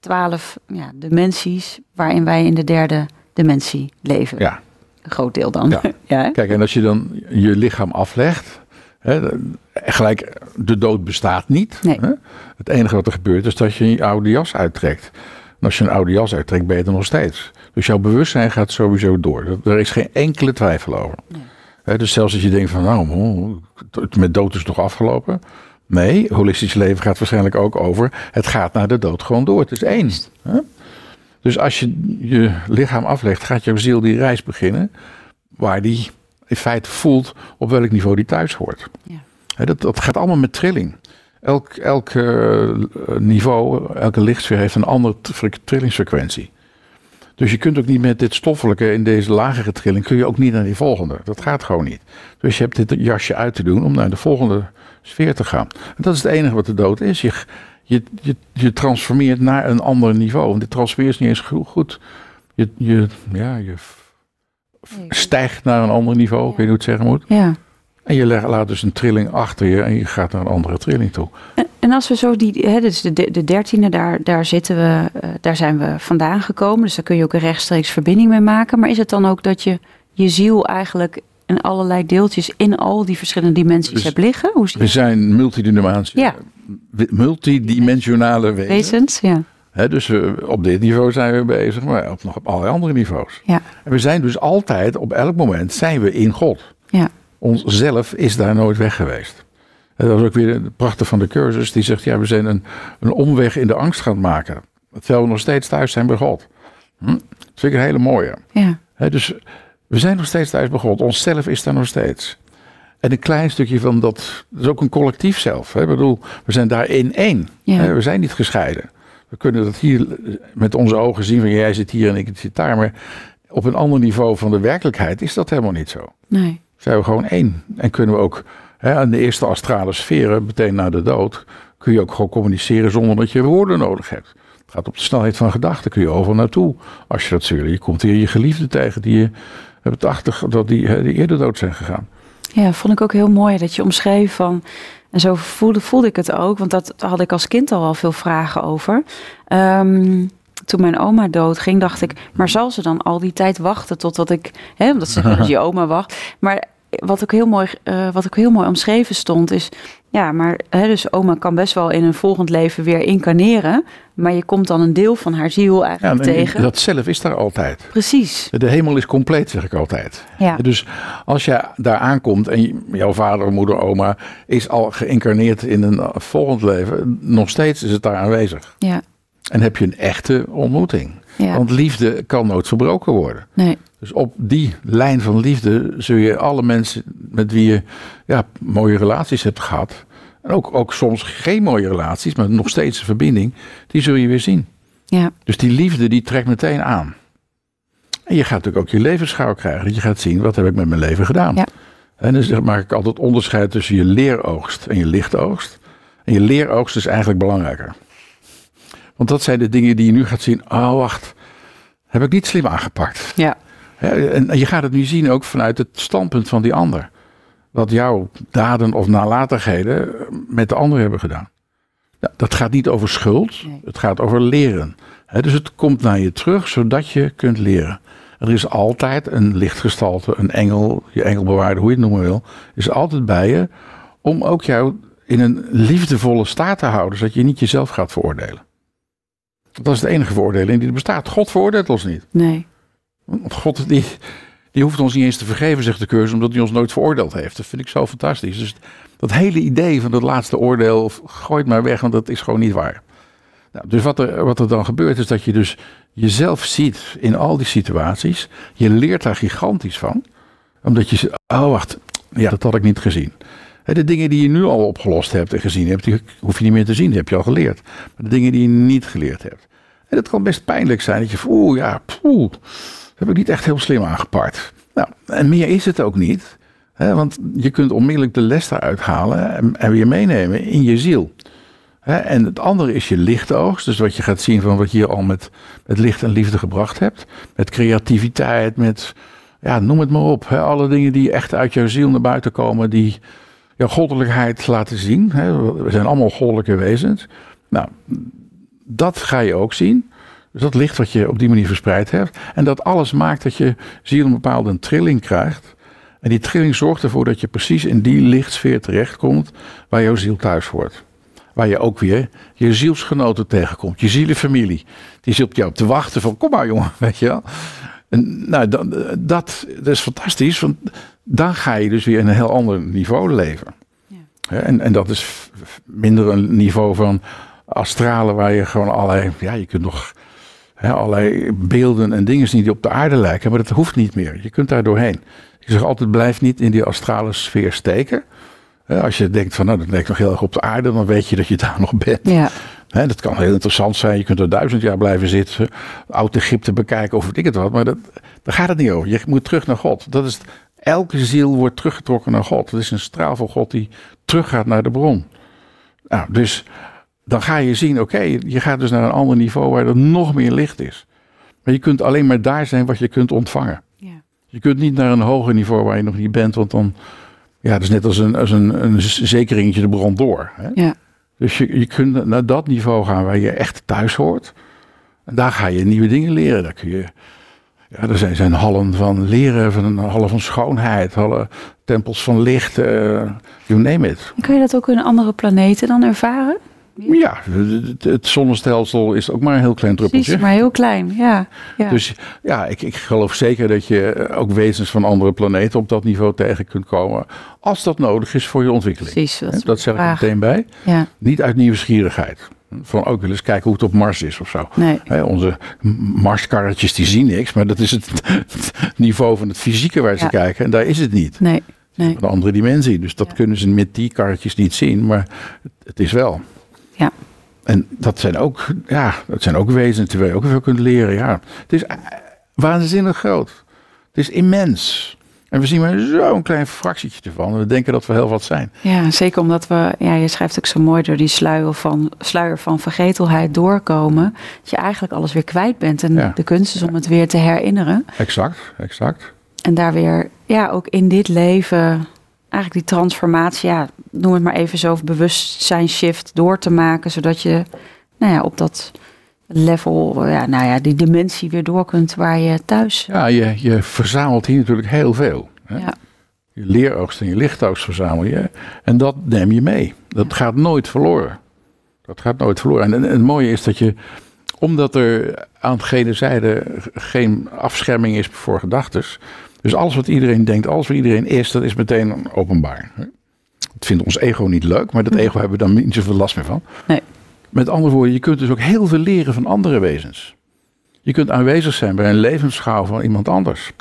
[SPEAKER 1] twaalf ja, dimensies waarin wij in de derde dimensie leven.
[SPEAKER 2] Ja.
[SPEAKER 1] Een groot deel dan.
[SPEAKER 2] Ja.
[SPEAKER 1] ja
[SPEAKER 2] Kijk, en als je dan je lichaam aflegt. Hè, gelijk, de dood bestaat niet.
[SPEAKER 1] Nee.
[SPEAKER 2] Hè? Het enige wat er gebeurt is dat je je oude jas uittrekt. En als je een oude jas uittrekt, ben je er nog steeds. Dus jouw bewustzijn gaat sowieso door. Er is geen enkele twijfel over.
[SPEAKER 1] Nee.
[SPEAKER 2] He, dus zelfs als je denkt van, nou, met dood is het toch afgelopen. Nee, holistisch leven gaat waarschijnlijk ook over. Het gaat naar de dood gewoon door. Het is één. Dus als je je lichaam aflegt, gaat jouw ziel die reis beginnen. Waar die in feite voelt op welk niveau die thuis hoort. Ja. Dat, dat gaat allemaal met trilling. Elk, elk eh, niveau, elke lichtsfeer heeft een andere trillingsfrequentie. Dus je kunt ook niet met dit stoffelijke in deze lagere trilling, kun je ook niet naar die volgende. Dat gaat gewoon niet. Dus je hebt dit jasje uit te doen om naar de volgende sfeer te gaan. En dat is het enige wat de dood is. Je, je, je, je transformeert naar een ander niveau. En dit transfer is niet eens goed. Je, je, ja, je stijgt naar een ander niveau, ik weet niet hoe het zeggen moet.
[SPEAKER 1] Ja.
[SPEAKER 2] En je laat dus een trilling achter je en je gaat naar een andere trilling toe.
[SPEAKER 1] En, en als we zo die, hè, dus de, de dertiende, daar, daar zitten we, uh, daar zijn we vandaan gekomen. Dus daar kun je ook een rechtstreeks verbinding mee maken. Maar is het dan ook dat je je ziel eigenlijk in allerlei deeltjes in al die verschillende dimensies dus hebt liggen?
[SPEAKER 2] Hoe we zijn multidimensionale, ja. multidimensionale wezens.
[SPEAKER 1] wezens ja.
[SPEAKER 2] He, dus we, op dit niveau zijn we bezig, maar ook nog op allerlei andere niveaus.
[SPEAKER 1] Ja.
[SPEAKER 2] En we zijn dus altijd, op elk moment, zijn we in God.
[SPEAKER 1] Ja.
[SPEAKER 2] Ons zelf is daar nooit weg geweest. En dat was ook weer de prachtig van de cursus. Die zegt, ja, we zijn een, een omweg in de angst gaan maken. Terwijl we nog steeds thuis zijn bij God. Hm? Dat vind ik een hele mooie.
[SPEAKER 1] Ja.
[SPEAKER 2] He, dus we zijn nog steeds thuis bij God. Onszelf is daar nog steeds. En een klein stukje van dat, dat is ook een collectief zelf. Hè? Ik bedoel, we zijn daar in één.
[SPEAKER 1] Ja.
[SPEAKER 2] We zijn niet gescheiden. We kunnen dat hier met onze ogen zien van jij zit hier en ik zit daar. Maar op een ander niveau van de werkelijkheid is dat helemaal niet zo.
[SPEAKER 1] Nee.
[SPEAKER 2] Zijn we gewoon één. En kunnen we ook hè, aan de eerste astrale sferen, meteen na de dood, kun je ook gewoon communiceren zonder dat je woorden nodig hebt. Het gaat op de snelheid van gedachten, kun je overal naartoe. Als je dat zul. Je komt hier je geliefde tegen die je hebt achter, dat die, eerder dood zijn gegaan.
[SPEAKER 1] Ja, vond ik ook heel mooi dat je omschreef van. En zo voelde, voelde ik het ook, want dat had ik als kind al wel veel vragen over. Um, toen mijn oma doodging, dacht ik, maar zal ze dan al die tijd wachten totdat ik, hè, omdat ze dat je oma wacht. Maar wat ook heel mooi, uh, wat ook heel mooi omschreven stond, is ja, maar hè, dus oma kan best wel in een volgend leven weer incarneren. Maar je komt dan een deel van haar ziel eigenlijk ja, tegen.
[SPEAKER 2] Dat zelf is daar altijd.
[SPEAKER 1] Precies.
[SPEAKER 2] De hemel is compleet, zeg ik altijd.
[SPEAKER 1] Ja.
[SPEAKER 2] Dus als je daar aankomt en jouw vader, moeder, oma is al geïncarneerd in een volgend leven, nog steeds is het daar aanwezig.
[SPEAKER 1] Ja.
[SPEAKER 2] En heb je een echte ontmoeting.
[SPEAKER 1] Ja.
[SPEAKER 2] Want liefde kan nooit verbroken worden.
[SPEAKER 1] Nee.
[SPEAKER 2] Dus op die lijn van liefde zul je alle mensen met wie je ja, mooie relaties hebt gehad. En ook, ook soms geen mooie relaties, maar nog steeds een verbinding. Die zul je weer zien.
[SPEAKER 1] Ja.
[SPEAKER 2] Dus die liefde die trekt meteen aan. En je gaat natuurlijk ook je levensschouw krijgen. Dat je gaat zien, wat heb ik met mijn leven gedaan?
[SPEAKER 1] Ja.
[SPEAKER 2] En dus maak ik altijd onderscheid tussen je leeroogst en je lichtoogst. En je leeroogst is eigenlijk belangrijker. Want dat zijn de dingen die je nu gaat zien. Oh, wacht. Heb ik niet slim aangepakt.
[SPEAKER 1] Ja.
[SPEAKER 2] En je gaat het nu zien ook vanuit het standpunt van die ander. Wat jouw daden of nalatigheden met de ander hebben gedaan. Dat gaat niet over schuld.
[SPEAKER 1] Nee.
[SPEAKER 2] Het gaat over leren. Dus het komt naar je terug zodat je kunt leren. Er is altijd een lichtgestalte, een engel, je engelbewaarder, hoe je het noemen wil, is altijd bij je om ook jou in een liefdevolle staat te houden, zodat je niet jezelf gaat veroordelen. Dat is de enige veroordeling die er bestaat. God veroordeelt ons niet.
[SPEAKER 1] Nee.
[SPEAKER 2] God die, die hoeft ons niet eens te vergeven, zegt de cursus, omdat hij ons nooit veroordeeld heeft. Dat vind ik zo fantastisch. Dus dat hele idee van dat laatste oordeel, gooit maar weg, want dat is gewoon niet waar. Nou, dus wat er, wat er dan gebeurt, is dat je dus jezelf ziet in al die situaties. Je leert daar gigantisch van. Omdat je, oh wacht, ja, dat had ik niet gezien. De dingen die je nu al opgelost hebt en gezien hebt, die hoef je niet meer te zien, die heb je al geleerd. Maar de dingen die je niet geleerd hebt. En dat kan best pijnlijk zijn, dat je oeh ja, poeh, dat heb ik niet echt heel slim aangepakt. Nou, en meer is het ook niet. Hè, want je kunt onmiddellijk de les daaruit halen en, en weer meenemen in je ziel. Hè, en het andere is je lichtoogst. Dus wat je gaat zien van wat je al met, met licht en liefde gebracht hebt. Met creativiteit, met, ja, noem het maar op. Hè, alle dingen die echt uit jouw ziel naar buiten komen, die goddelijkheid laten zien. Hè. We zijn allemaal goddelijke wezens. Nou, dat ga je ook zien. Dus dat licht wat je op die manier verspreid hebt. En dat alles maakt dat je ziel een bepaalde trilling krijgt. En die trilling zorgt ervoor dat je precies in die lichtsfeer terechtkomt waar jouw ziel thuis hoort. Waar je ook weer je zielsgenoten tegenkomt, je zielenfamilie. Die zit op jou te wachten van kom maar jongen, weet je wel. En nou, dat, dat, dat is fantastisch, want dan ga je dus weer in een heel ander niveau leven.
[SPEAKER 1] Ja.
[SPEAKER 2] En, en dat is minder een niveau van astralen waar je gewoon allerlei, ja, je kunt nog hè, allerlei beelden en dingen zien die op de aarde lijken, maar dat hoeft niet meer. Je kunt daar doorheen. Ik zeg altijd, blijf niet in die astrale sfeer steken. Als je denkt van, nou, dat lijkt nog heel erg op de aarde, dan weet je dat je daar nog bent.
[SPEAKER 1] Ja,
[SPEAKER 2] Dat kan heel interessant zijn. Je kunt er duizend jaar blijven zitten. Oud-Egypte bekijken of weet ik het wat. Maar dat, daar gaat het niet over. Je moet terug naar God. Dat is, het. elke ziel wordt teruggetrokken naar God. Dat is een straal van God die teruggaat naar de bron. Nou, dus dan ga je zien, oké, je gaat dus naar een ander niveau waar er nog meer licht is. Maar je kunt alleen maar daar zijn wat je kunt ontvangen.
[SPEAKER 1] ja.
[SPEAKER 2] Je kunt niet naar een hoger niveau waar je nog niet bent, want dan, ja, dat is net als een, als een, een zekeringetje de bron door. Hè?
[SPEAKER 1] ja.
[SPEAKER 2] Dus je, je kunt naar dat niveau gaan waar je echt thuis hoort. En daar ga je nieuwe dingen leren. Daar kun je, ja, er zijn, zijn hallen van leren, van hallen van schoonheid, hallen, tempels van licht, eh you name it.
[SPEAKER 1] Kan je dat ook in andere planeten dan ervaren?
[SPEAKER 2] Ja, het, het zonnestelsel is ook maar een heel klein druppeltje.
[SPEAKER 1] Precies, maar heel klein. Ja, ja.
[SPEAKER 2] Dus ja, ik, ik geloof zeker dat je eh, ook wezens van andere planeten op dat niveau tegen kunt komen. Als dat nodig is voor je ontwikkeling.
[SPEAKER 1] precies. Dat, is
[SPEAKER 2] Dat zeg ik meteen bij.
[SPEAKER 1] Ja,
[SPEAKER 2] Niet uit nieuwsgierigheid. Van ook wel eens kijken hoe het op Mars is of zo.
[SPEAKER 1] nee.
[SPEAKER 2] Onze Marskarretjes die zien niks, maar dat is het, het niveau van het fysieke waar ze
[SPEAKER 1] Ja.
[SPEAKER 2] kijken. En daar is het niet.
[SPEAKER 1] Nee, nee.
[SPEAKER 2] Een andere dimensie. Dus dat
[SPEAKER 1] Ja.
[SPEAKER 2] kunnen ze met die karretjes niet zien, maar het, het is wel.
[SPEAKER 1] Ja.
[SPEAKER 2] En dat zijn ook, ja, dat zijn ook wezens die je ook veel kunt leren. Ja. Het is eh, waanzinnig groot. Het is immens. En we zien maar zo'n klein fractietje ervan. En we denken dat we heel wat zijn.
[SPEAKER 1] Ja, zeker omdat we, ja, je schrijft ook zo mooi door die sluier van, sluier van vergetelheid doorkomen. Dat je eigenlijk alles weer kwijt bent. En
[SPEAKER 2] Ja.
[SPEAKER 1] de kunst is om het weer te herinneren.
[SPEAKER 2] Exact, exact.
[SPEAKER 1] En daar weer, ja, ook in dit leven, eigenlijk die transformatie, ja, noem het maar even zo, of bewustzijnsshift door te maken. Zodat je, nou ja, op dat level, ja, nou ja, die dimensie weer door kunt waar je thuis.
[SPEAKER 2] Ja, je, je verzamelt hier natuurlijk heel veel. Hè?
[SPEAKER 1] Ja.
[SPEAKER 2] Je leeroogst en je lichtoogst verzamel je. En dat neem je mee. Dat gaat nooit verloren. Dat gaat nooit verloren. En, en het mooie is dat je, omdat er aan gene zijde geen afscherming is voor gedachten. Dus alles wat iedereen denkt, alles wat iedereen is, dat is meteen openbaar. Het vindt ons ego niet leuk, maar dat ego hebben we dan niet zoveel last meer van.
[SPEAKER 1] Nee.
[SPEAKER 2] Met andere woorden, je kunt dus ook heel veel leren van andere wezens. Je kunt aanwezig zijn bij een levensschouw van iemand anders.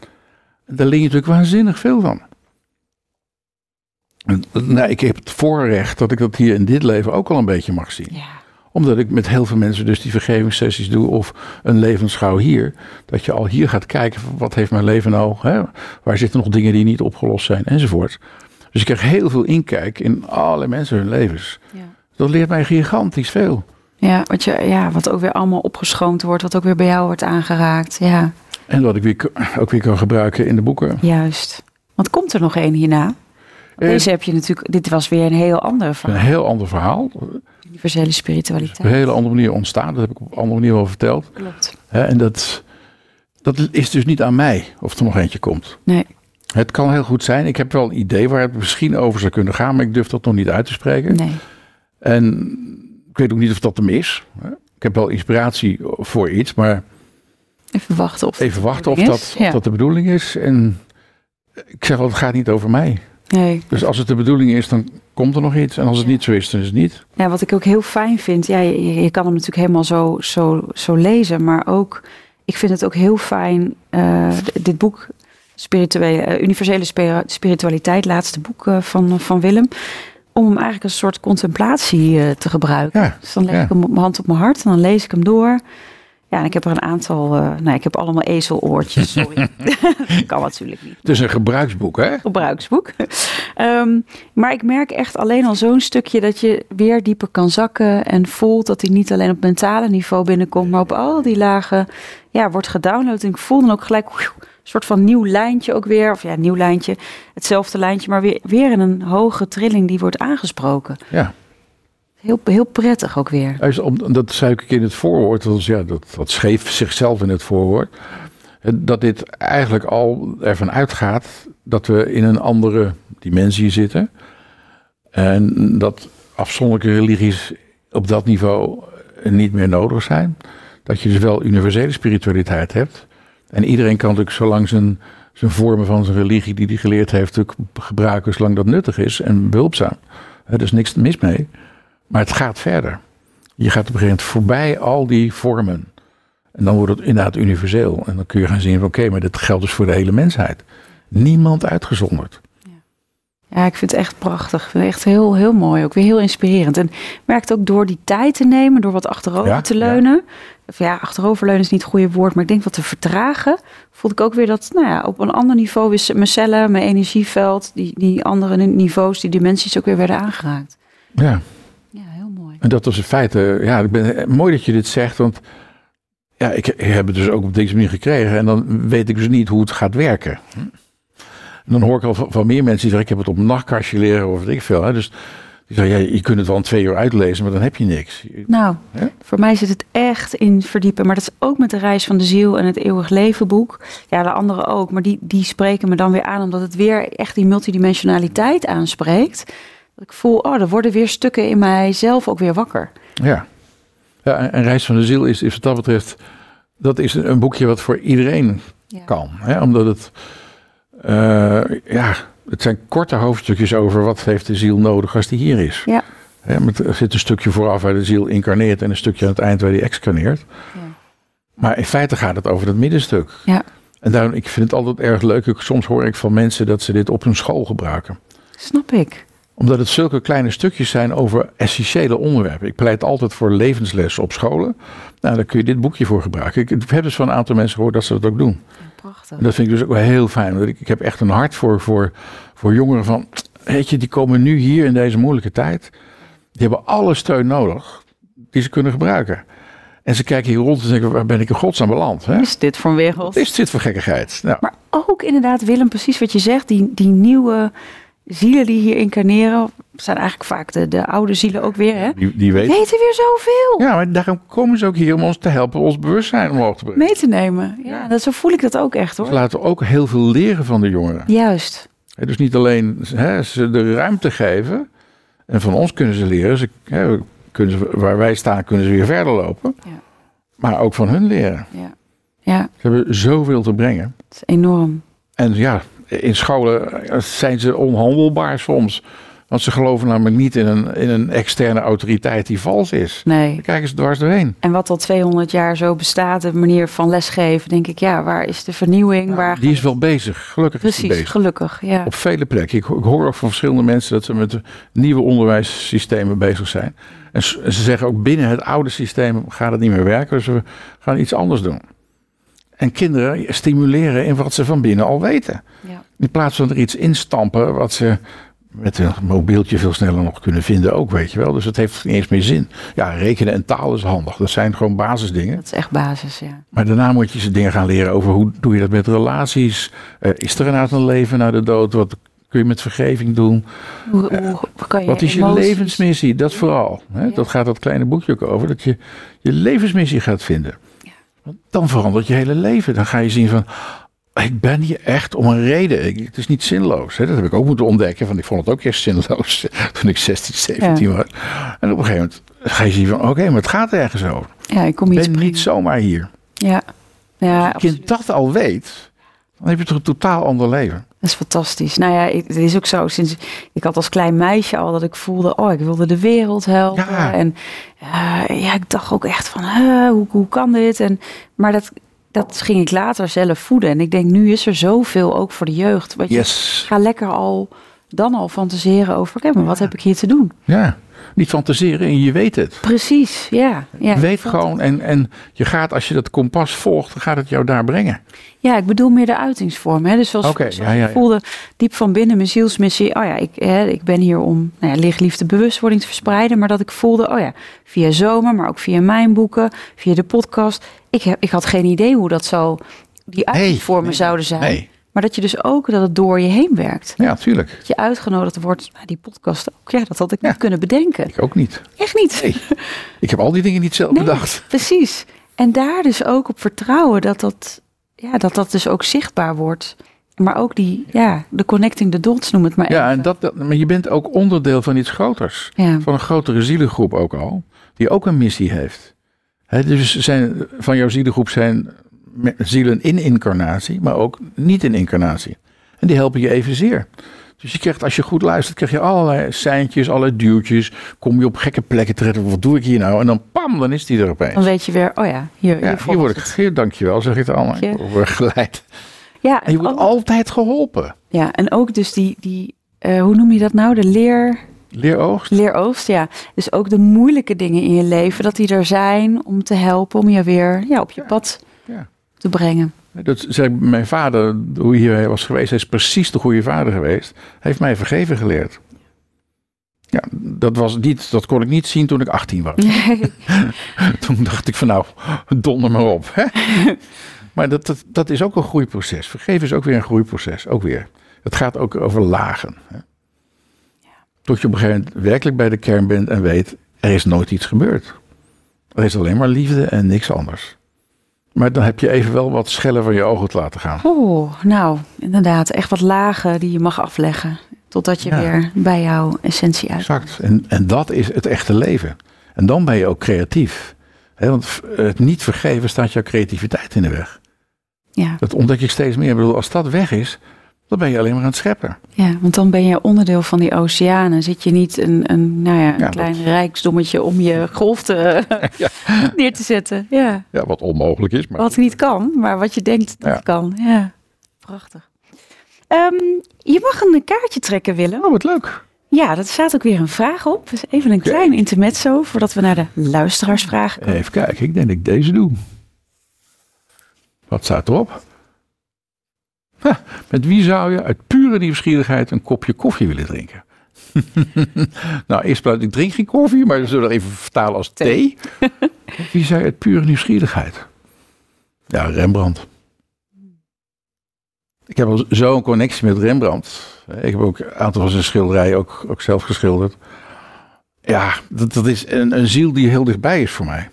[SPEAKER 2] Daar leer je natuurlijk waanzinnig veel van. En, nou, ik heb het voorrecht dat ik dat hier in dit leven ook al een beetje mag zien.
[SPEAKER 1] Ja,
[SPEAKER 2] Omdat ik met heel veel mensen dus die vergevingssessies doe of een levensschouw hier. Dat je al hier gaat kijken, wat heeft mijn leven nou, hè? waar zitten nog dingen die niet opgelost zijn enzovoort. Dus ik krijg heel veel inkijk in alle mensen hun levens.
[SPEAKER 1] ja.
[SPEAKER 2] Dat leert mij gigantisch veel.
[SPEAKER 1] Ja, wat, je, ja, wat ook weer allemaal opgeschoond wordt, wat ook weer bij jou wordt aangeraakt. Ja,
[SPEAKER 2] En wat ik weer, ook weer kan gebruiken in de boeken.
[SPEAKER 1] juist. Want komt er nog één hierna?
[SPEAKER 2] Eh,
[SPEAKER 1] Deze heb je natuurlijk, dit was weer een heel ander
[SPEAKER 2] Een
[SPEAKER 1] verhaal.
[SPEAKER 2] heel ander verhaal.
[SPEAKER 1] Universele
[SPEAKER 2] Op een
[SPEAKER 1] spiritualiteit.
[SPEAKER 2] hele andere manier ontstaan. Dat heb ik op een andere manier wel verteld.
[SPEAKER 1] Klopt.
[SPEAKER 2] En dat, dat is dus niet aan mij of er nog eentje komt.
[SPEAKER 1] Nee,
[SPEAKER 2] Het kan heel goed zijn. Ik heb wel een idee waar het misschien over zou kunnen gaan, maar ik durf dat nog niet uit te spreken.
[SPEAKER 1] nee.
[SPEAKER 2] En ik weet ook niet of dat hem is. Ik heb wel inspiratie voor iets, maar
[SPEAKER 1] Even wachten of
[SPEAKER 2] even wachten of dat, of
[SPEAKER 1] Ja.
[SPEAKER 2] dat de bedoeling is. En ik zeg wel, het gaat niet over mij.
[SPEAKER 1] Nee.
[SPEAKER 2] Dus als het de bedoeling is, dan komt er nog iets. En als het niet zo is, dan is het niet.
[SPEAKER 1] Ja, wat ik ook heel fijn vind, ja, je, je kan hem natuurlijk helemaal zo, zo, zo lezen, maar ook, ik vind het ook heel fijn, eh, dit boek, spirituele, eh, Universele Spiritualiteit, laatste boek eh, van, van Willem, om hem eigenlijk als een soort contemplatie te gebruiken.
[SPEAKER 2] Ja,
[SPEAKER 1] Dus dan leg
[SPEAKER 2] ja.
[SPEAKER 1] ik hem op mijn hand op mijn hart en dan lees ik hem door. Ja, en ik heb er een aantal, eh nou, ik heb allemaal ezeloortjes, sorry. kan natuurlijk niet
[SPEAKER 2] het is een gebruiksboek, hè?
[SPEAKER 1] gebruiksboek. Ehm, maar ik merk echt alleen al zo'n stukje dat je weer dieper kan zakken en voelt dat hij niet alleen op mentale niveau binnenkomt, maar op al die lagen ja, wordt gedownload. En ik voel dan ook gelijk een soort van nieuw lijntje ook weer, of ja, nieuw lijntje, hetzelfde lijntje, maar weer, weer in een hoge trilling die wordt aangesproken.
[SPEAKER 2] Ja.
[SPEAKER 1] Heel, heel prettig ook weer.
[SPEAKER 2] Dat zei ik in het voorwoord, dat, ja, dat, dat schreef zichzelf in het voorwoord. eh, Dat dit eigenlijk al ervan uitgaat dat we in een andere dimensie zitten. En dat afzonderlijke religies op dat niveau niet meer nodig zijn. Dat je dus wel universele spiritualiteit hebt. En iedereen kan natuurlijk zolang zijn, zijn vormen van zijn religie die hij geleerd heeft, gebruiken zolang dat nuttig is en behulpzaam. Er is niks mis mee. Maar het gaat verder. Je gaat op een gegeven moment voorbij al die vormen. En dan wordt het inderdaad universeel. En dan kun je gaan zien van oké, maar dit geldt dus voor de hele mensheid. Niemand uitgezonderd.
[SPEAKER 1] Ja, ik vind het echt prachtig. Ik vind het echt heel, heel mooi. Ook weer heel inspirerend. En ik merkte ook door die tijd te nemen, door wat achterover
[SPEAKER 2] Ja,
[SPEAKER 1] te
[SPEAKER 2] ja.
[SPEAKER 1] leunen. Of ja, achteroverleunen is niet het goede woord, maar ik denk wat te vertragen. Voelde ik ook weer dat, nou ja, op een ander niveau is mijn cellen, mijn energieveld, die, die andere niveaus, die dimensies ook weer werden aangeraakt.
[SPEAKER 2] Ja,
[SPEAKER 1] Ja.
[SPEAKER 2] En dat was in feite, ja, ik ben, eh, mooi dat je dit zegt, want ja, ik, ik heb het dus ook op deze manier gekregen en dan weet ik dus niet hoe het gaat werken. En dan hoor ik al van, van meer mensen die zeggen, ik heb het op een nachtkastje leren of weet ik veel. Hè? Dus die zeggen, ja, je kunt het wel in twee uur uitlezen, maar dan heb je niks.
[SPEAKER 1] Nou,
[SPEAKER 2] Ja?
[SPEAKER 1] voor mij zit het echt in verdiepen. Maar dat is ook met de reis van de ziel en het eeuwig leven boek. Ja, de andere ook. Maar die, die spreken me dan weer aan, omdat het weer echt die multidimensionaliteit aanspreekt. Dat ik voel, oh, er worden weer stukken in mijzelf ook weer wakker.
[SPEAKER 2] Ja. ja en, Reis van de Ziel is, is wat dat betreft, dat is een, boekje wat voor iedereen
[SPEAKER 1] Ja.
[SPEAKER 2] kan. Hè? Omdat het, eh, ja, het zijn korte hoofdstukjes over wat heeft de ziel nodig als die hier is.
[SPEAKER 1] Ja.
[SPEAKER 2] Hè, er zit een stukje vooraf waar de ziel incarneert en een stukje aan het eind waar die excarneert.
[SPEAKER 1] Ja.
[SPEAKER 2] Maar in feite gaat het over dat middenstuk.
[SPEAKER 1] Ja.
[SPEAKER 2] En daarom, ik vind het altijd erg leuk. Ik, soms hoor ik van mensen dat ze dit op hun school gebruiken
[SPEAKER 1] Snap ik.
[SPEAKER 2] Omdat het zulke kleine stukjes zijn over essentiële onderwerpen. Ik pleit altijd voor levenslessen op scholen. Nou, daar kun je dit boekje voor gebruiken. Ik heb dus van een aantal mensen gehoord dat ze dat ook doen.
[SPEAKER 1] Prachtig.
[SPEAKER 2] En dat vind ik dus ook wel heel fijn. Want ik, ik heb echt een hart voor, voor, voor jongeren van... Weet je, die komen nu hier in deze moeilijke tijd. Die hebben alle steun nodig die ze kunnen gebruiken. En ze kijken hier rond en denken, waar ben ik in godsnaam beland? Hè?
[SPEAKER 1] Is dit voor een wereld?
[SPEAKER 2] Wat is dit voor gekkigheid? Nou,
[SPEAKER 1] Maar ook inderdaad, Willem, precies wat je zegt. Die, die nieuwe zielen die hier incarneren, zijn eigenlijk vaak de, de oude zielen ook weer. Hè?
[SPEAKER 2] die, die weten...
[SPEAKER 1] Weten weer zoveel
[SPEAKER 2] Ja, maar daarom komen ze ook hier om ons te helpen ons bewustzijn omhoog te brengen.
[SPEAKER 1] mee te nemen. Ja,
[SPEAKER 2] Ja.
[SPEAKER 1] Dat, zo voel ik dat ook echt
[SPEAKER 2] Ze
[SPEAKER 1] hoor.
[SPEAKER 2] laten ook heel veel leren van de jongeren.
[SPEAKER 1] Juist.
[SPEAKER 2] Dus niet alleen hè, ze de ruimte geven. En van ons kunnen ze leren. Ze, hè, kunnen ze, waar wij staan kunnen ze weer verder lopen.
[SPEAKER 1] Ja.
[SPEAKER 2] Maar ook van hun leren.
[SPEAKER 1] Ja. ja,
[SPEAKER 2] Ze hebben zoveel te brengen.
[SPEAKER 1] het is enorm.
[SPEAKER 2] En ja, in scholen eh, zijn ze onhandelbaar soms. Want ze geloven namelijk niet in een, in een externe autoriteit die vals is.
[SPEAKER 1] Nee.
[SPEAKER 2] Dan kijken ze dwars doorheen.
[SPEAKER 1] En wat al 200 jaar zo bestaat, de manier van lesgeven, denk ik, ja, waar is de vernieuwing? waar
[SPEAKER 2] Die is wel bezig. Gelukkig is die
[SPEAKER 1] Precies,
[SPEAKER 2] bezig.
[SPEAKER 1] gelukkig. Ja.
[SPEAKER 2] Op vele plekken. Ik, ik hoor ook van verschillende mensen dat ze met nieuwe onderwijssystemen bezig zijn. En ze zeggen ook binnen het oude systeem gaat het niet meer werken. Dus we gaan iets anders doen. En kinderen stimuleren in wat ze van binnen al weten.
[SPEAKER 1] Ja.
[SPEAKER 2] In plaats van er iets instampen wat ze met een mobieltje veel sneller nog kunnen vinden ook, weet je wel. Dus het heeft niet eens meer zin. Ja, rekenen en taal is handig. Dat zijn gewoon basisdingen.
[SPEAKER 1] Dat is echt basis, ja.
[SPEAKER 2] Maar daarna moet je ze dingen gaan leren over hoe doe je dat met relaties. Eh, is er inderdaad een leven na de dood? Wat kun je met vergeving doen?
[SPEAKER 1] Hoe, hoe, hoe kan je
[SPEAKER 2] Wat is je
[SPEAKER 1] emoties-
[SPEAKER 2] levensmissie? Dat vooral. Hè?
[SPEAKER 1] Ja.
[SPEAKER 2] Dat gaat dat kleine boekje ook over. Dat je je levensmissie gaat vinden. Dan verandert je hele leven. Dan ga je zien van... Ik ben hier echt om een reden. Ik- het is niet zinloos. Hè? Dat heb ik ook moeten ontdekken. Want ik vond het ook eerst zinloos. Toen ik 16, 17 was. En op een gegeven moment ga je zien van... Oké, maar het gaat ergens over.
[SPEAKER 1] Ja, ik kom
[SPEAKER 2] Ik ben niet zomaar hier.
[SPEAKER 1] Ja, ja
[SPEAKER 2] Als kind dat al weet... Dan heb je toch een totaal ander leven.
[SPEAKER 1] Dat is fantastisch. Nou ja, het is ook zo. Sinds ik had als klein meisje al dat ik voelde, oh, ik wilde de wereld helpen.
[SPEAKER 2] Ja.
[SPEAKER 1] En eh, ja, ik dacht ook echt van, hè, hoe, hoe kan dit? En, maar dat, dat ging ik later zelf voeden. En ik denk, nu is er zoveel ook voor de jeugd. Weet je,
[SPEAKER 2] Yes.
[SPEAKER 1] ga lekker al dan al fantaseren over, oké, maar wat heb ik hier te doen?
[SPEAKER 2] Ja. Niet fantaseren en je weet het.
[SPEAKER 1] Precies, ja. ja
[SPEAKER 2] Je weet gewoon en, en je gaat, als je dat kompas volgt, dan gaat het jou daar brengen.
[SPEAKER 1] Ja, ik bedoel meer de uitingsvorm. Hè? Dus zoals,
[SPEAKER 2] Oké,
[SPEAKER 1] zoals
[SPEAKER 2] ja, ja,
[SPEAKER 1] ik voelde diep van binnen mijn zielsmissie. Oh ja, ik, hè, ik ben hier om nou ja, lichtliefde bewustwording te verspreiden. Maar dat ik voelde, oh ja, via zomer, maar ook via mijn boeken, via de podcast. Ik, heb, ik had geen idee hoe dat zo, die uitingsvormen
[SPEAKER 2] nee,
[SPEAKER 1] zouden zijn.
[SPEAKER 2] Nee,
[SPEAKER 1] Maar dat je dus ook, dat het door je heen werkt.
[SPEAKER 2] ja, tuurlijk.
[SPEAKER 1] Dat je uitgenodigd wordt, nou, die podcast ook. Ja, dat had ik
[SPEAKER 2] Ja.
[SPEAKER 1] niet kunnen bedenken.
[SPEAKER 2] Ik ook niet.
[SPEAKER 1] Echt niet.
[SPEAKER 2] Nee. Ik heb al die dingen niet zelf
[SPEAKER 1] Nee.
[SPEAKER 2] bedacht.
[SPEAKER 1] Precies. En daar dus ook op vertrouwen dat dat, ja, dat dat dus ook zichtbaar wordt. Maar ook die, ja, de connecting the dots noem het maar
[SPEAKER 2] Ja,
[SPEAKER 1] even.
[SPEAKER 2] en dat, dat, maar je bent ook onderdeel van iets groters.
[SPEAKER 1] Ja,
[SPEAKER 2] Van een grotere zielengroep ook al, die ook een missie heeft. Hè, dus zijn, van jouw zielengroep zijn zielen in incarnatie, maar ook niet in incarnatie. En die helpen je evenzeer. Dus je krijgt, als je goed luistert, krijg je allerlei seintjes, allerlei duwtjes. Kom je op gekke plekken terecht. Wat doe ik hier nou? En dan pam, dan is die er opeens.
[SPEAKER 1] Dan weet je weer, oh ja, hier,
[SPEAKER 2] ja, hier word ik, hier, dankjewel, zeg ik het allemaal. Ik word geleid. Ja, en je wordt altijd geholpen.
[SPEAKER 1] Ja, en ook dus die, die uh, hoe noem je dat nou? De leer...
[SPEAKER 2] Leeroogst?
[SPEAKER 1] Leeroogst, ja. Dus ook de moeilijke dingen in je leven, dat die er zijn om te helpen, om je weer ja, op je pad ja. Te brengen.
[SPEAKER 2] Dat zei mijn vader, hoe hij was geweest, hij is precies de goede vader geweest. Hij heeft mij vergeven geleerd. Ja, dat, was niet, dat kon ik niet zien toen ik 18 was. toen dacht ik van nou, donder maar op. Hè? Maar dat, dat, dat is ook een groeiproces. Vergeven is ook weer een groeiproces. Ook weer. Het gaat ook over lagen. Hè? Ja. Tot je op een gegeven moment werkelijk bij de kern bent en weet, er is nooit iets gebeurd. Er is alleen maar liefde en niks anders. Maar dan heb je even wel wat schellen van je ogen te laten gaan.
[SPEAKER 1] Oeh, nou, inderdaad. Echt wat lagen die je mag afleggen. Totdat je weer bij jouw essentie uit.
[SPEAKER 2] Exact. En, en dat is het echte leven. En dan ben je ook creatief. want het niet vergeven staat jouw creativiteit in de weg. Ja. Dat ontdek ik steeds meer. Ik bedoel, als dat weg is, dan ben je alleen maar aan het scheppen.
[SPEAKER 1] Ja, want dan ben je onderdeel van die oceanen. Zit je niet een, een, nou ja, een klein rijksdommetje om je golf te, neer te zetten. Ja.
[SPEAKER 2] ja, wat onmogelijk is.
[SPEAKER 1] Maar... Wat niet kan, maar wat je denkt dat ja. kan. Ja, prachtig. Ehm, je mag een kaartje trekken, Willem.
[SPEAKER 2] Oh, wat leuk.
[SPEAKER 1] Ja, dat staat ook weer een vraag op. Dus even een klein intermezzo voordat we naar de luisteraarsvragen komen.
[SPEAKER 2] Even kijken, ik denk dat ik deze doe. Wat staat erop? Met wie zou je uit pure nieuwsgierigheid een kopje koffie willen drinken? nou, eerst plaats, ik drink geen koffie, maar we zullen even vertalen als thee. wie zou je uit pure nieuwsgierigheid? Ja, Rembrandt. Ik heb al zo'n connectie met Rembrandt. Ik heb ook een aantal van zijn schilderijen ook, ook zelf geschilderd. Ja, dat, dat is een, een ziel die heel dichtbij is voor mij.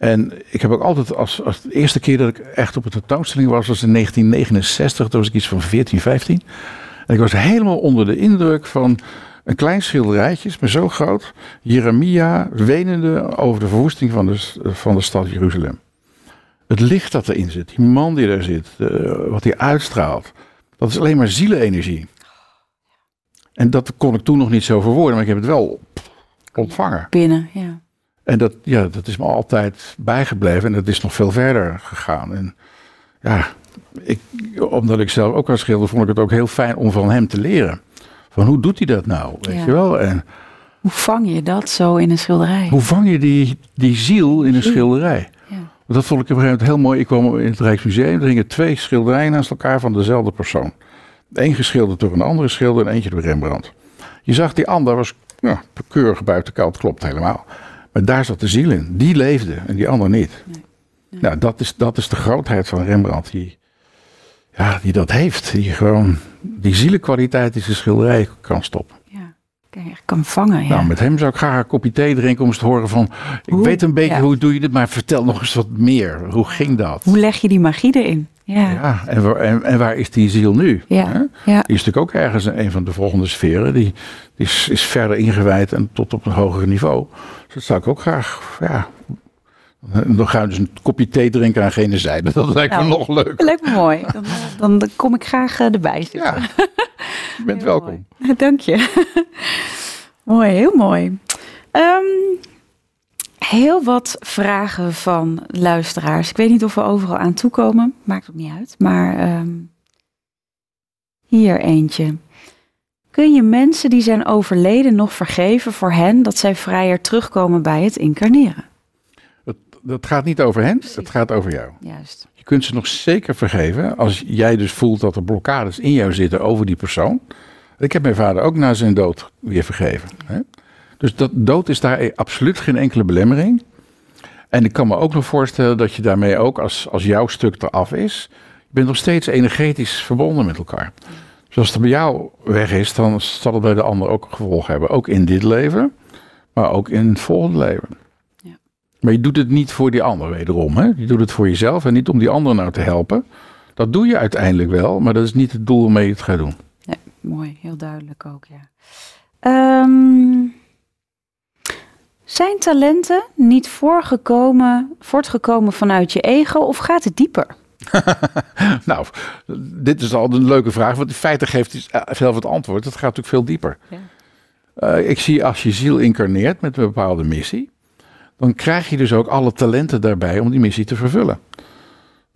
[SPEAKER 2] En ik heb ook altijd, als, als de eerste keer dat ik echt op een tentoonstelling was, was in 1969. Toen was ik iets van 14, 15. En ik was helemaal onder de indruk van een klein schilderijtje, maar zo groot. Jeremia wenende over de verwoesting van de, van de stad Jeruzalem. Het licht dat erin zit, die man die daar zit, wat hij uitstraalt. Dat is alleen maar zielenenergie. En dat kon ik toen nog niet zo verwoorden, maar ik heb het wel ontvangen.
[SPEAKER 1] Binnen, ja.
[SPEAKER 2] En dat, ja, dat is me altijd bijgebleven en dat is nog veel verder gegaan. En ja, ik, omdat ik zelf ook als schilder, vond ik het ook heel fijn om van hem te leren. Van hoe doet hij dat nou? Weet je wel? En,
[SPEAKER 1] hoe vang je dat zo in een schilderij?
[SPEAKER 2] Hoe vang je die, die ziel in een schilderij? Ja. Dat vond ik op een gegeven moment heel mooi. Ik kwam in het Rijksmuseum, er hingen twee schilderijen naast elkaar van dezelfde persoon. Eén geschilderd door een andere schilder en eentje door Rembrandt. Je zag die ander was ja, keurig buitenkant, klopt helemaal. Maar daar zat de ziel in. Die leefde en die ander niet. Nee. Nou, dat is, dat is de grootheid van Rembrandt. Die, ja, die dat heeft. Die gewoon die zielenkwaliteit in zijn schilderij kan stoppen.
[SPEAKER 1] Ja, kan vangen. Ja.
[SPEAKER 2] Nou, met hem zou ik graag een kopje thee drinken om eens te horen van... Ik weet een beetje hoe doe je dit, maar vertel nog eens wat meer. Hoe ging dat?
[SPEAKER 1] Hoe leg je die magie erin? Ja,
[SPEAKER 2] ja en, waar, en, en, waar is die ziel nu? Ja. ja. Die is natuurlijk ook ergens in een van de volgende sferen. Die, die is, is verder ingewijd en tot op een hoger niveau. Dus dat zou ik ook graag, ja, dan gaan we dus een kopje thee drinken aan gene zijde. Dat lijkt me nou, nog leuk.
[SPEAKER 1] Lijkt me mooi. Dan, dan, kom ik graag uh, erbij zitten. Ja,
[SPEAKER 2] je bent welkom.
[SPEAKER 1] Dank je. mooi, heel mooi. Um, heel wat vragen van luisteraars. Ik weet niet of we overal aan toekomen. Maakt ook niet uit. Maar um, hier eentje. Kun je mensen die zijn overleden nog vergeven voor hen dat zij vrijer terugkomen bij het incarneren?
[SPEAKER 2] Dat, dat gaat niet over hen, het gaat over jou.
[SPEAKER 1] Juist.
[SPEAKER 2] Je kunt ze nog zeker vergeven als jij dus voelt dat er blokkades in jou zitten over die persoon. Ik heb mijn vader ook na zijn dood weer vergeven. Hè? Dus dat dood is daar absoluut geen enkele belemmering. En ik kan me ook nog voorstellen dat je daarmee ook, als, als jouw stuk eraf is, je bent nog steeds energetisch verbonden met elkaar. Dus als het bij jou weg is, dan zal het bij de ander ook gevolg hebben. Ook in dit leven, maar ook in het volgende leven. Ja. Maar je doet het niet voor die ander wederom. Hè? Je doet het voor jezelf en niet om die ander nou te helpen. Dat doe je uiteindelijk wel, maar dat is niet het doel waarmee je het gaat doen.
[SPEAKER 1] Ja, mooi, heel duidelijk ook, ja. Um, zijn talenten niet voorgekomen, voortgekomen vanuit je ego of gaat het dieper?
[SPEAKER 2] nou, dit is al een leuke vraag, want in feite geeft hij zelf het antwoord. Het gaat natuurlijk veel dieper. Ja. Uh, ik zie als je ziel incarneert met een bepaalde missie, dan krijg je dus ook alle talenten daarbij om die missie te vervullen.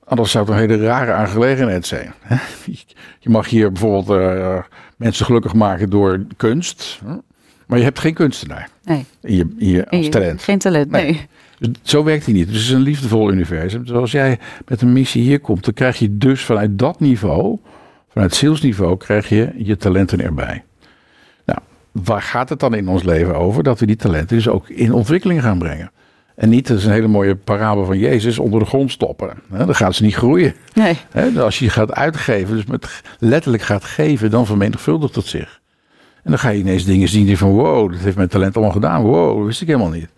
[SPEAKER 2] Anders zou het een hele rare aangelegenheid zijn. Je mag hier bijvoorbeeld uh, mensen gelukkig maken door kunst, maar je hebt geen kunstenaar nee. in je, in je als talent.
[SPEAKER 1] Geen talent, nee.
[SPEAKER 2] Dus zo werkt hij niet. Dus het is een liefdevol universum. Dus als jij met een missie hier komt, dan krijg je dus vanuit dat niveau, vanuit zielsniveau, krijg je je talenten erbij. Nou, waar gaat het dan in ons leven over? Dat we die talenten dus ook in ontwikkeling gaan brengen. En niet, dat is een hele mooie parabel van Jezus, onder de grond stoppen. Dan gaan ze niet groeien. Nee. Als je gaat uitgeven, dus met letterlijk gaat geven, dan vermenigvuldigt het zich. En dan ga je ineens dingen zien die van wow, dat heeft mijn talent allemaal gedaan. Wow, dat wist ik helemaal niet.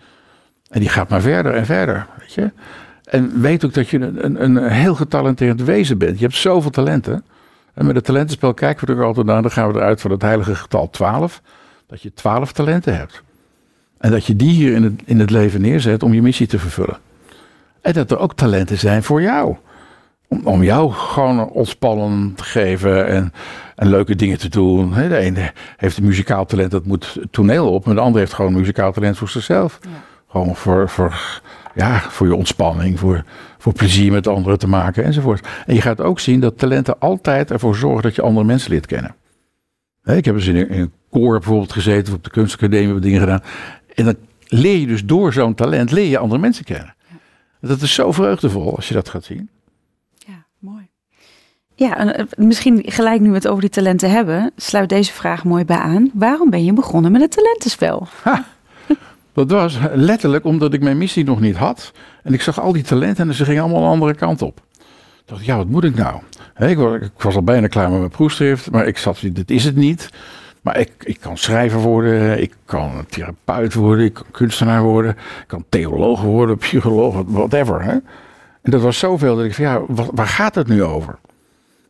[SPEAKER 2] En die gaat maar verder en verder, weet je. En weet ook dat je een, een, een heel getalenteerd wezen bent. Je hebt zoveel talenten. En met het talentenspel kijken we er altijd naar. Dan gaan we eruit van het heilige getal 12. Dat je 12 talenten hebt. En dat je die hier in het, in het leven neerzet om je missie te vervullen. En dat er ook talenten zijn voor jou. Om, om jou gewoon ontspannen te geven en, en leuke dingen te doen. De ene heeft een muzikaal talent, dat moet toneel op. Maar de ander heeft gewoon een muzikaal talent voor zichzelf. Ja. Gewoon voor, voor, ja, voor je ontspanning, voor, voor plezier met anderen te maken enzovoort. En je gaat ook zien dat talenten altijd ervoor zorgen dat je andere mensen leert kennen. Ik heb eens in een, in een koor bijvoorbeeld gezeten, of op de kunstacademie hebben dingen gedaan. En dan leer je dus door zo'n talent, leer je andere mensen kennen. Dat is zo vreugdevol als je dat gaat zien.
[SPEAKER 1] Ja, eh, misschien gelijk nu we het over die talenten hebben, sluit deze vraag mooi bij aan. Waarom ben je begonnen met het talentenspel?
[SPEAKER 2] Dat was letterlijk omdat ik mijn missie nog niet had. En ik zag al die talenten en ze gingen allemaal een andere kant op. Ik dacht, ja, wat moet ik nou? ik, was, al bijna klaar met mijn proefschrift, maar ik zat, dit is het niet. Maar ik, ik kan schrijver worden, ik kan therapeut worden, ik kan kunstenaar worden, ik kan theoloog worden, psycholoog, whatever. En dat was zoveel dat ik van ja, waar gaat het nu over?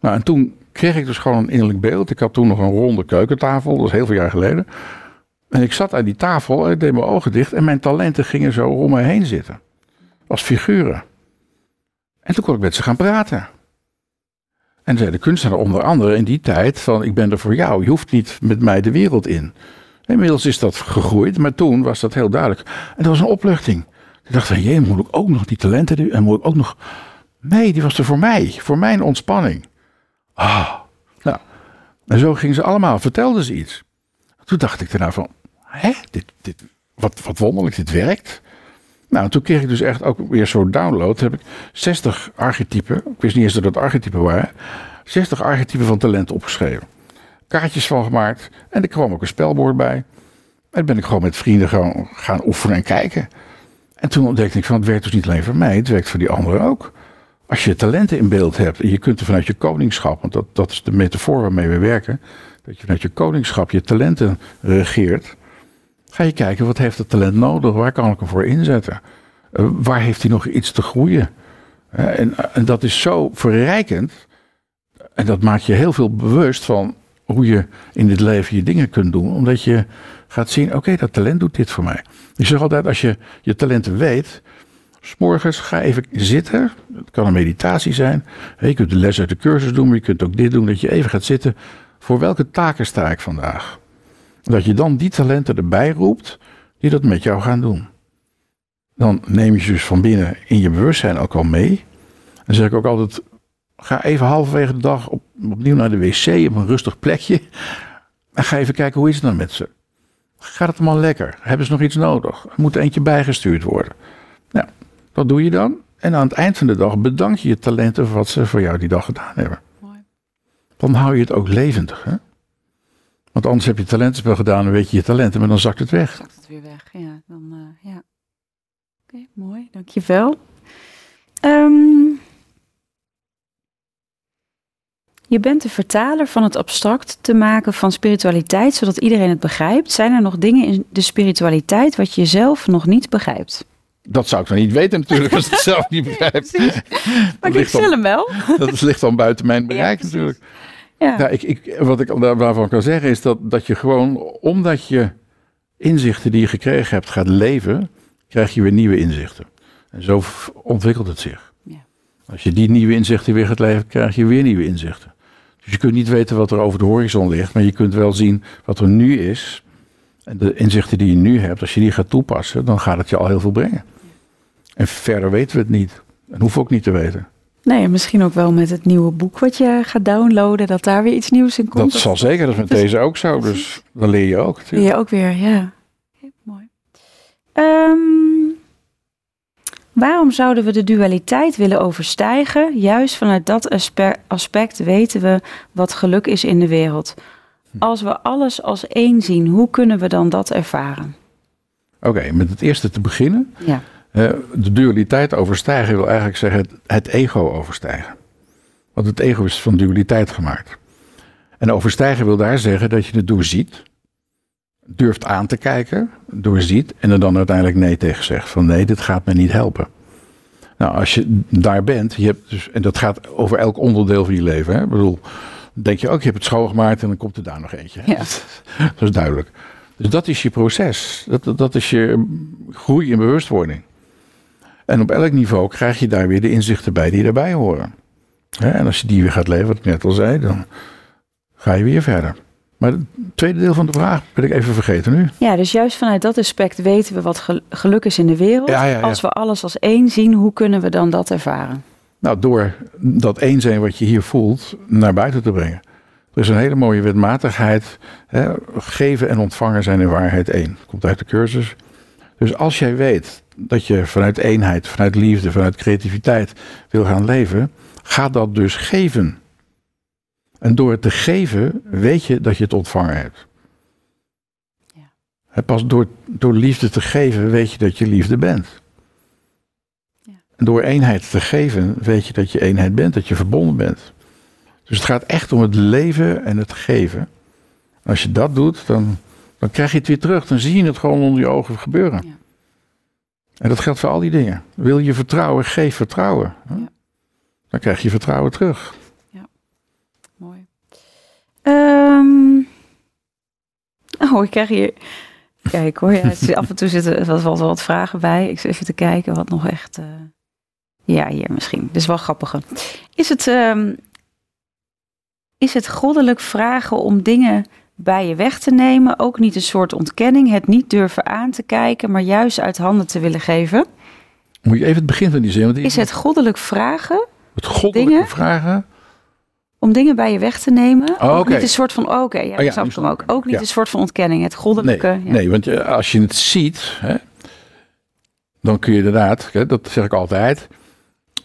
[SPEAKER 2] Nou, en toen kreeg ik dus gewoon een innerlijk beeld. Ik had toen nog een ronde keukentafel, dat is heel veel jaar geleden. En ik zat aan die tafel, ik deed mijn ogen dicht en mijn talenten gingen zo om me heen zitten. Als figuren. En toen kon ik met ze gaan praten. En zei de kunstenaar onder andere in die tijd van ik ben er voor jou, je hoeft niet met mij de wereld in. Inmiddels is dat gegroeid, maar toen was dat heel duidelijk. En dat was een opluchting. Ik dacht van, jee, moet ik ook nog die talenten? En moet ik ook nog... Nee, die was er voor mij, voor mijn ontspanning. Ah, nou. En zo gingen ze allemaal, vertelden ze iets. Toen dacht ik daarna van, hè, dit, dit, wat, wat wonderlijk, dit werkt. Nou, toen kreeg ik dus echt ook weer zo'n download. Heb ik 60 archetypen, ik wist niet eens dat het archetypen waren, 60 archetypen van talent opgeschreven. Kaartjes van gemaakt en er kwam ook een spelbord bij. En ben ik gewoon met vrienden gaan, gaan oefenen en kijken. En toen ontdekte ik van, het werkt dus niet alleen voor mij, het werkt voor die anderen ook. Als je talenten in beeld hebt en je kunt er vanuit je koningschap, want dat, dat is de metafoor waarmee we werken, dat je vanuit je koningschap je talenten regeert, ga je kijken wat heeft het talent nodig, waar kan ik hem voor inzetten, uh, waar heeft hij nog iets te groeien. En, en dat is zo verrijkend en dat maakt je heel veel bewust van hoe je in dit leven je dingen kunt doen, omdat je gaat zien, oké, dat talent doet dit voor mij. Ik zeg altijd, als je je talenten weet, S'morgens ga even zitten. Het kan een meditatie zijn. Je kunt de les uit de cursus doen, maar je kunt ook dit doen. Dat je even gaat zitten voor welke taken sta ik vandaag? Dat je dan die talenten erbij roept die dat met jou gaan doen. Dan neem je ze dus van binnen in je bewustzijn ook al mee. Dan zeg ik ook altijd, ga even halverwege de dag op, opnieuw naar de wc op een rustig plekje. En ga even kijken, hoe is het dan met ze? Gaat het allemaal lekker? Hebben ze nog iets nodig? Er moet eentje bijgestuurd worden. Nou, dat doe je dan. En aan het eind van de dag bedank je je talenten voor wat ze voor jou die dag gedaan hebben dan hou je het ook levendig. Hè? Want anders heb je talentenspel gedaan en weet je je talenten, maar dan zakt het weg.
[SPEAKER 1] Zakt het weer weg, ja. Dan, uh, ja. Oké, mooi, dankjewel. Um, je bent de vertaler van het abstract te maken van spiritualiteit, zodat iedereen het begrijpt. Zijn er nog dingen in de spiritualiteit wat je zelf nog niet begrijpt?
[SPEAKER 2] Dat zou ik dan niet weten natuurlijk, als ik het zelf niet begrijp.
[SPEAKER 1] maar ik stel hem wel.
[SPEAKER 2] Dat ligt dan buiten mijn bereik natuurlijk. Ja. ja ik, ik, wat ik daarvan kan zeggen is dat, dat je gewoon, omdat je inzichten die je gekregen hebt gaat leven, krijg je weer nieuwe inzichten. En zo ontwikkelt het zich. Ja. Als je die nieuwe inzichten weer gaat leven, krijg je weer nieuwe inzichten. Dus je kunt niet weten wat er over de horizon ligt, maar je kunt wel zien wat er nu is. En de inzichten die je nu hebt, als je die gaat toepassen, dan gaat het je al heel veel brengen. En verder weten we het niet. En hoeven ook niet te weten.
[SPEAKER 1] Nee, misschien ook wel met het nieuwe boek wat je gaat downloaden, dat daar weer iets nieuws in komt.
[SPEAKER 2] Dat zal zeker, dat is met deze ook zo. Dus dan leer je ook.
[SPEAKER 1] Leer je ook weer, ja. mooi. Ehm, waarom zouden we de dualiteit willen overstijgen? Juist vanuit dat aspect weten we wat geluk is in de wereld. Hm. Als we alles als één zien, hoe kunnen we dan dat ervaren?
[SPEAKER 2] Oké, met het eerste te beginnen. Ja. De dualiteit overstijgen wil eigenlijk zeggen het, ego overstijgen. Want het ego is van dualiteit gemaakt. En overstijgen wil daar zeggen dat je het doorziet, durft aan te kijken, doorziet en er dan uiteindelijk nee tegen zegt. Van nee, dit gaat me niet helpen. Nou, als je daar bent, je hebt dus, en dat gaat over elk onderdeel van je leven. Hè? Ik bedoel, denk je ook, je hebt het schoongemaakt en dan komt er daar nog eentje. Ja. dat is duidelijk. Dus dat is je proces. Dat, dat is je groei in bewustwording. En op elk niveau krijg je daar weer de inzichten bij die erbij horen. En als je die weer gaat leven, wat ik net al zei, dan ga je weer verder. Maar het tweede deel van de vraag ben ik even vergeten nu.
[SPEAKER 1] Ja, dus juist vanuit dat aspect weten we wat geluk is in de wereld. Als we alles als één zien, hoe kunnen we dan dat ervaren?
[SPEAKER 2] Nou, door dat één zijn wat je hier voelt naar buiten te brengen. Er is een hele mooie wetmatigheid. Hè, geven en ontvangen zijn in waarheid één. Komt uit de cursus. Dus als jij weet dat je vanuit eenheid, vanuit liefde, vanuit creativiteit wil gaan leven, ga dat dus geven. En door het te geven, weet je dat je het ontvangen hebt. Ja. Pas door, door liefde te geven, weet je dat je liefde bent. Ja. En door eenheid te geven, weet je dat je eenheid bent, dat je verbonden bent. Dus het gaat echt om het leven en het geven. Als je dat doet, dan, dan krijg je het weer terug. Dan zie je het gewoon onder je ogen gebeuren. Ja. En dat geldt voor al die dingen. Wil je vertrouwen, geef vertrouwen. Ja. Dan krijg je vertrouwen terug. Ja,
[SPEAKER 1] mooi. Um, oh, ik krijg hier... Kijk hoor, ja, af en toe zitten er wel wat vragen bij. Ik zit even te kijken wat nog echt... Uh... Ja, hier misschien. Dit is wel grappig. Is het, um, is het goddelijk vragen om dingen bij je weg te nemen. Ook niet een soort ontkenning, het niet durven aan te kijken, maar juist uit handen te willen geven.
[SPEAKER 2] Moet je even het begin van die zin. Want
[SPEAKER 1] Is het goddelijk vragen?
[SPEAKER 2] Het goddelijk vragen?
[SPEAKER 1] Om dingen bij je weg te nemen. Oh, ook niet een soort van, oké, ja, oh, ja, snap hem ook. Ook niet een soort van ontkenning, het goddelijke.
[SPEAKER 2] Nee, nee want je, als je het ziet, hè, dan kun je inderdaad, hè, dat zeg ik altijd,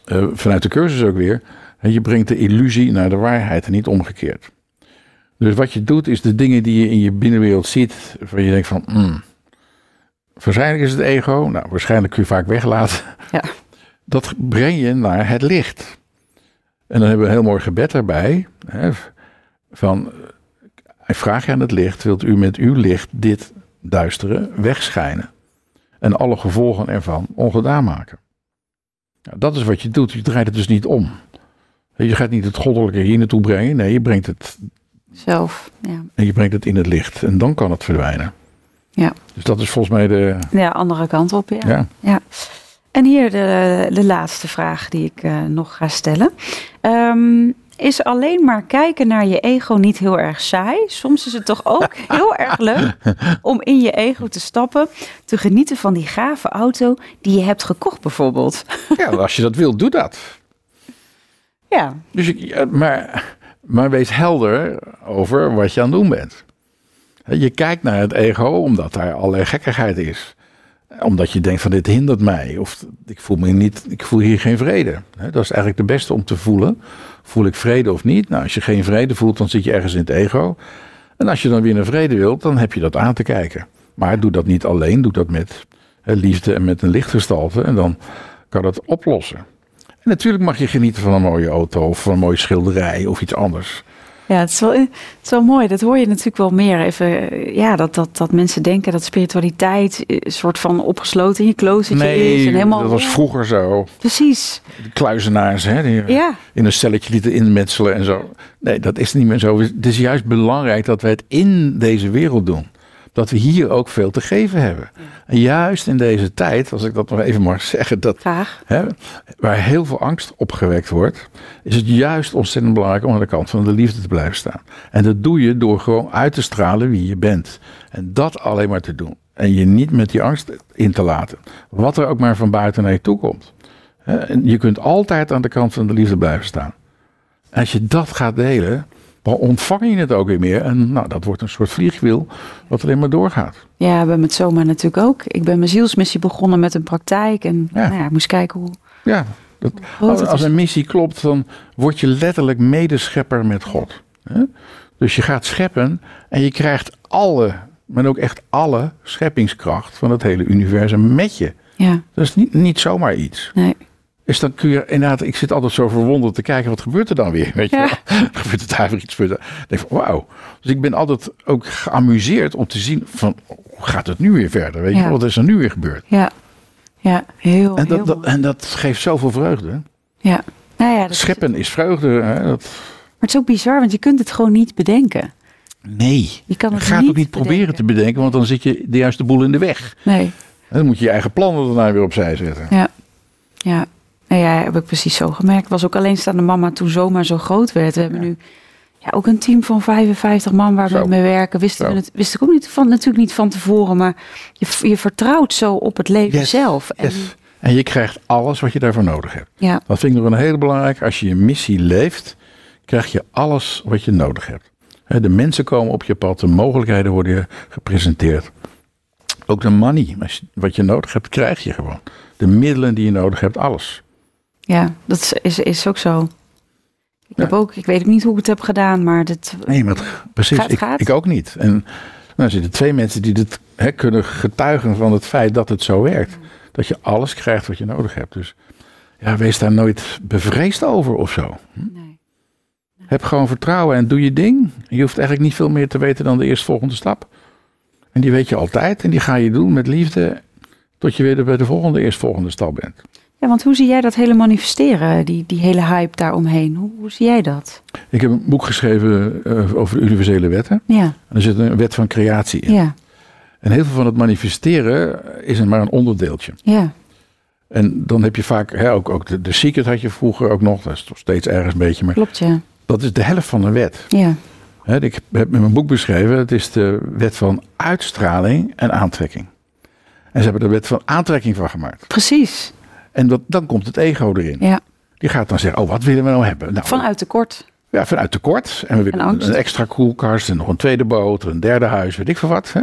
[SPEAKER 2] uh, vanuit de cursus ook weer, je brengt de illusie naar de waarheid en niet omgekeerd. Dus wat je doet is de dingen die je in je binnenwereld ziet, waar je denkt van, mm, waarschijnlijk is het ego, nou waarschijnlijk kun je vaak weglaten. Ja. Dat breng je naar het licht. En dan hebben we een heel mooi gebed erbij. Hè, van, ik vraag je aan het licht, wilt u met uw licht dit duistere wegschijnen? En alle gevolgen ervan ongedaan maken. Nou, dat is wat je doet. Je draait het dus niet om. Je gaat niet het goddelijke hier naartoe brengen. Nee, je brengt het
[SPEAKER 1] zelf. Ja.
[SPEAKER 2] En je brengt het in het licht en dan kan het verdwijnen. Ja. Dus dat is volgens mij de.
[SPEAKER 1] Ja, andere kant op. Ja. ja. En hier de, de laatste vraag die ik uh, nog ga stellen. Um, is alleen maar kijken naar je ego niet heel erg saai? Soms is het toch ook heel erg leuk om in je ego te stappen, te genieten van die gave auto die je hebt gekocht, bijvoorbeeld.
[SPEAKER 2] Ja, als je dat wilt, doe dat. Ja. Dus ik, maar maar wees helder over wat je aan het doen bent. Je kijkt naar het ego omdat daar allerlei gekkigheid is. Omdat je denkt van dit hindert mij. Of ik voel, me niet, ik voel hier geen vrede. Dat is eigenlijk de beste om te voelen. Voel ik vrede of niet? Nou, als je geen vrede voelt, dan zit je ergens in het ego. En als je dan weer naar vrede wilt, dan heb je dat aan te kijken. Maar doe dat niet alleen. Doe dat met liefde en met een lichtgestalte. En dan kan het oplossen. En natuurlijk mag je genieten van een mooie auto of van een mooie schilderij of iets anders.
[SPEAKER 1] Ja, het is, wel, het is wel mooi. Dat hoor je natuurlijk wel meer. Even, ja, dat, dat, dat mensen denken dat spiritualiteit een soort van opgesloten in je kloostertje
[SPEAKER 2] nee,
[SPEAKER 1] is.
[SPEAKER 2] En helemaal, dat was vroeger zo.
[SPEAKER 1] Precies.
[SPEAKER 2] De kluizenaars, hè, die ja. in een stelletje lieten inmetselen en zo. Nee, dat is niet meer zo. Het is juist belangrijk dat wij het in deze wereld doen. Dat we hier ook veel te geven hebben. En juist in deze tijd, als ik dat nog even mag zeggen, dat, hè, waar heel veel angst opgewekt wordt, is het juist ontzettend belangrijk om aan de kant van de liefde te blijven staan. En dat doe je door gewoon uit te stralen wie je bent. En dat alleen maar te doen. En je niet met die angst in te laten. Wat er ook maar van buiten naar je toe komt. En je kunt altijd aan de kant van de liefde blijven staan. En als je dat gaat delen, dan ontvang je het ook weer meer. En nou, dat wordt een soort vliegwiel wat alleen maar doorgaat.
[SPEAKER 1] Ja, bij met zomaar natuurlijk ook. Ik ben mijn zielsmissie begonnen met een praktijk. En
[SPEAKER 2] Ja.
[SPEAKER 1] Nou ja, ik moest kijken hoe
[SPEAKER 2] Ja, dat, als, als een missie klopt, dan word je letterlijk medeschepper met God. Hè? Dus je gaat scheppen en je krijgt alle, maar ook echt alle scheppingskracht van het hele universum met je.
[SPEAKER 1] Ja,
[SPEAKER 2] Dat is niet, niet zomaar iets.
[SPEAKER 1] nee.
[SPEAKER 2] Dus dan kun je inderdaad, ik zit altijd zo verwonderd te kijken, wat gebeurt er dan weer? Weet je
[SPEAKER 1] Ja.
[SPEAKER 2] Gebeurt er daar weer iets? Gebeurt er- Ik denk van, wauw. Dus ik ben altijd ook geamuseerd om te zien van, hoe gaat het nu weer verder? Weet je,
[SPEAKER 1] Ja.
[SPEAKER 2] wat is er nu weer gebeurd?
[SPEAKER 1] Ja, ja heel,
[SPEAKER 2] En
[SPEAKER 1] heel
[SPEAKER 2] dat, en dat geeft zoveel vreugde.
[SPEAKER 1] Ja, nou ja, dat
[SPEAKER 2] Scheppen is vreugde. Hè? Dat,
[SPEAKER 1] maar het is ook bizar, want je kunt het gewoon niet bedenken.
[SPEAKER 2] nee,
[SPEAKER 1] Je kan het
[SPEAKER 2] ga het
[SPEAKER 1] niet
[SPEAKER 2] ook niet proberen te bedenken, want dan zit je de juiste boel in de weg.
[SPEAKER 1] Nee,
[SPEAKER 2] En dan moet je je eigen plannen daarna weer opzij zetten.
[SPEAKER 1] ja. Ja, nou ja, heb ik precies zo gemerkt. Ik was ook alleenstaande mama toen zomaar zo groot werd. We hebben nu ja, ook een team van 55 man waar we mee werken. Wisten we het, wist ik ook niet van, natuurlijk niet van tevoren, maar je, je vertrouwt zo op het leven
[SPEAKER 2] Yes,
[SPEAKER 1] zelf. En,
[SPEAKER 2] Yes. En je krijgt alles wat je daarvoor nodig hebt.
[SPEAKER 1] Ja,
[SPEAKER 2] Dat vind ik nog een hele belangrijke. Als je je missie leeft, krijg je alles wat je nodig hebt. De mensen komen op je pad, de mogelijkheden worden je gepresenteerd. Ook de money, wat je nodig hebt, krijg je gewoon. De middelen die je nodig hebt, alles.
[SPEAKER 1] Ja dat is, is, is ook zo. Ik,
[SPEAKER 2] Ja.
[SPEAKER 1] heb ook, ik weet ook niet hoe ik het heb gedaan, maar dit,
[SPEAKER 2] Nee, maar precies.
[SPEAKER 1] Gaat-
[SPEAKER 2] ik,
[SPEAKER 1] gaat.
[SPEAKER 2] ik ook niet. En nou, er zitten twee mensen die dit hè, kunnen getuigen van het feit dat het zo werkt. Dat je alles krijgt wat je nodig hebt. Dus ja, wees daar nooit bevreesd over of zo.
[SPEAKER 1] nee.
[SPEAKER 2] Heb gewoon vertrouwen en doe je ding. Je hoeft eigenlijk niet veel meer te weten dan de eerstvolgende stap. En die weet je altijd en die ga je doen met liefde tot je weer bij de volgende eerstvolgende stap bent.
[SPEAKER 1] Ja, want hoe zie jij dat hele manifesteren, die, die hele hype daaromheen? Hoe, hoe zie jij dat?
[SPEAKER 2] Ik heb een boek geschreven eh, over de universele wetten.
[SPEAKER 1] Ja,
[SPEAKER 2] En er zit een wet van creatie in.
[SPEAKER 1] ja,
[SPEAKER 2] En heel veel van het manifesteren is maar een onderdeeltje.
[SPEAKER 1] ja,
[SPEAKER 2] En dan heb je vaak, hè, ook, ook de, de secret had je vroeger ook nog, dat is toch steeds ergens een beetje, maar
[SPEAKER 1] klopt ja.
[SPEAKER 2] dat is de helft van een wet.
[SPEAKER 1] Ja,
[SPEAKER 2] Hè, ik heb in mijn boek beschreven, het is de wet van uitstraling en aantrekking. En ze hebben er wet van aantrekking van gemaakt.
[SPEAKER 1] precies.
[SPEAKER 2] En dat, dan komt het ego erin.
[SPEAKER 1] Ja,
[SPEAKER 2] Die gaat dan zeggen, oh wat willen we nou hebben? Nou,
[SPEAKER 1] vanuit tekort.
[SPEAKER 2] Ja, vanuit tekort. En we willen
[SPEAKER 1] En
[SPEAKER 2] een extra koelkast en nog een tweede boot, een derde huis, weet ik veel wat. Hè?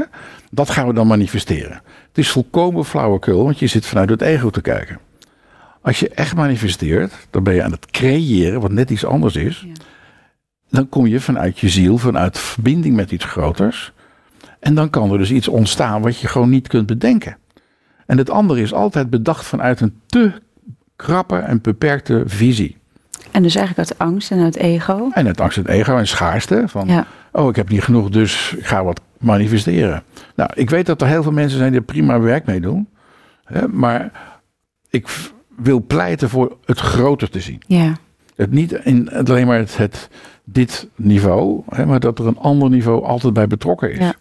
[SPEAKER 2] Dat gaan we dan manifesteren. Het is volkomen flauwekul, want je zit vanuit het ego te kijken. Als je echt manifesteert, dan ben je aan het creëren, wat net iets anders is.
[SPEAKER 1] Ja.
[SPEAKER 2] Dan kom je vanuit je ziel, vanuit verbinding met iets groters. En dan kan er dus iets ontstaan wat je gewoon niet kunt bedenken. En het andere is altijd bedacht vanuit een te krappe en beperkte visie.
[SPEAKER 1] En dus eigenlijk uit angst en uit ego.
[SPEAKER 2] En het angst, het ego en schaarste. Van,
[SPEAKER 1] Ja,
[SPEAKER 2] oh, ik heb niet genoeg, dus ik ga wat manifesteren. Nou, ik weet dat er heel veel mensen zijn die er prima werk mee doen. Hè, maar ik wil pleiten voor het groter te zien.
[SPEAKER 1] ja,
[SPEAKER 2] Het niet in het- alleen maar het, het, dit niveau, hè, maar dat er een ander niveau altijd bij betrokken is.
[SPEAKER 1] Ja.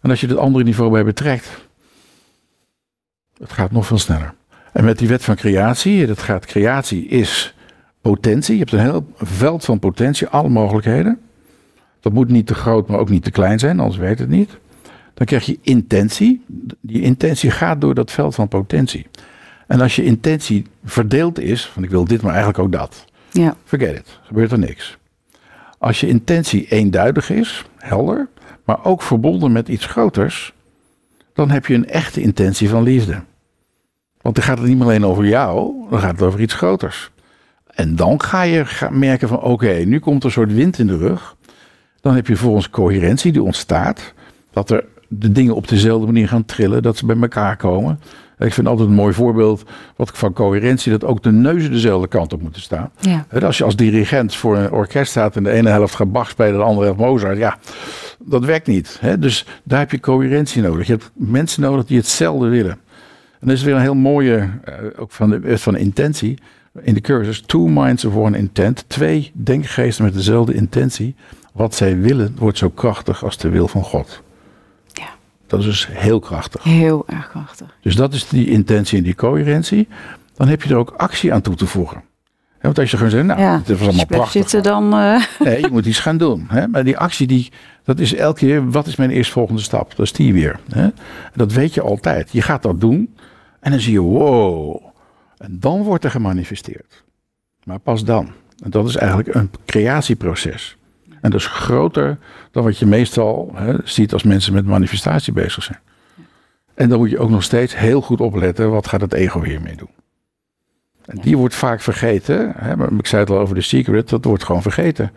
[SPEAKER 2] En als je het andere niveau bij betrekt, het gaat nog veel sneller. En met die wet van creatie, dat gaat, creatie is potentie. Je hebt een heel veld van potentie, alle mogelijkheden. Dat moet niet te groot, maar ook niet te klein zijn, anders werkt het niet. Dan krijg je intentie. Die intentie gaat door dat veld van potentie. En als je intentie verdeeld is, van ik wil dit, maar eigenlijk ook dat.
[SPEAKER 1] ja,
[SPEAKER 2] Forget it. Gebeurt er niks. Als je intentie eenduidig is, helder, maar ook verbonden met iets groters, dan heb je een echte intentie van liefde. Want dan gaat het niet alleen over jou, dan gaat het over iets groters. En dan ga je merken van oké, nu komt er een soort wind in de rug. Dan heb je volgens coherentie die ontstaat. Dat er de dingen op dezelfde manier gaan trillen, dat ze bij elkaar komen. Ik vind altijd een mooi voorbeeld wat van coherentie, dat ook de neuzen dezelfde kant op moeten staan.
[SPEAKER 1] ja,
[SPEAKER 2] Als je als dirigent voor een orkest staat en de ene helft gaat Bach spelen, de andere helft Mozart, ja, dat werkt niet. Dus daar heb je coherentie nodig. Je hebt mensen nodig die hetzelfde willen. En dat is weer een heel mooie, eh, ook van de wet van intentie, in de cursus, two minds of one intent, twee denkgeesten met dezelfde intentie. Wat zij willen wordt zo krachtig als de wil van God.
[SPEAKER 1] ja.
[SPEAKER 2] Dat is dus heel krachtig.
[SPEAKER 1] Heel erg krachtig.
[SPEAKER 2] Dus dat is die intentie en die coherentie. Dan heb je er ook actie aan toe te voegen. Want als je gewoon zegt, nou,
[SPEAKER 1] ja.
[SPEAKER 2] het was allemaal prachtig.
[SPEAKER 1] zitten dan... eh,
[SPEAKER 2] Nee, je moet iets gaan doen. Hè? Maar die actie, die, dat is elke keer, wat is mijn eerstvolgende stap? Dat is die weer. Hè? Dat weet je altijd. Je gaat dat doen en dan zie je, wow. En dan wordt er gemanifesteerd. Maar pas dan. En dat is eigenlijk een creatieproces. En dat is groter dan wat je meestal hè, ziet als mensen met manifestatie bezig zijn. En dan moet je ook nog steeds heel goed opletten, wat gaat het ego hiermee doen? En die wordt vaak vergeten. Hè, ik zei het al over de secret, dat wordt gewoon vergeten.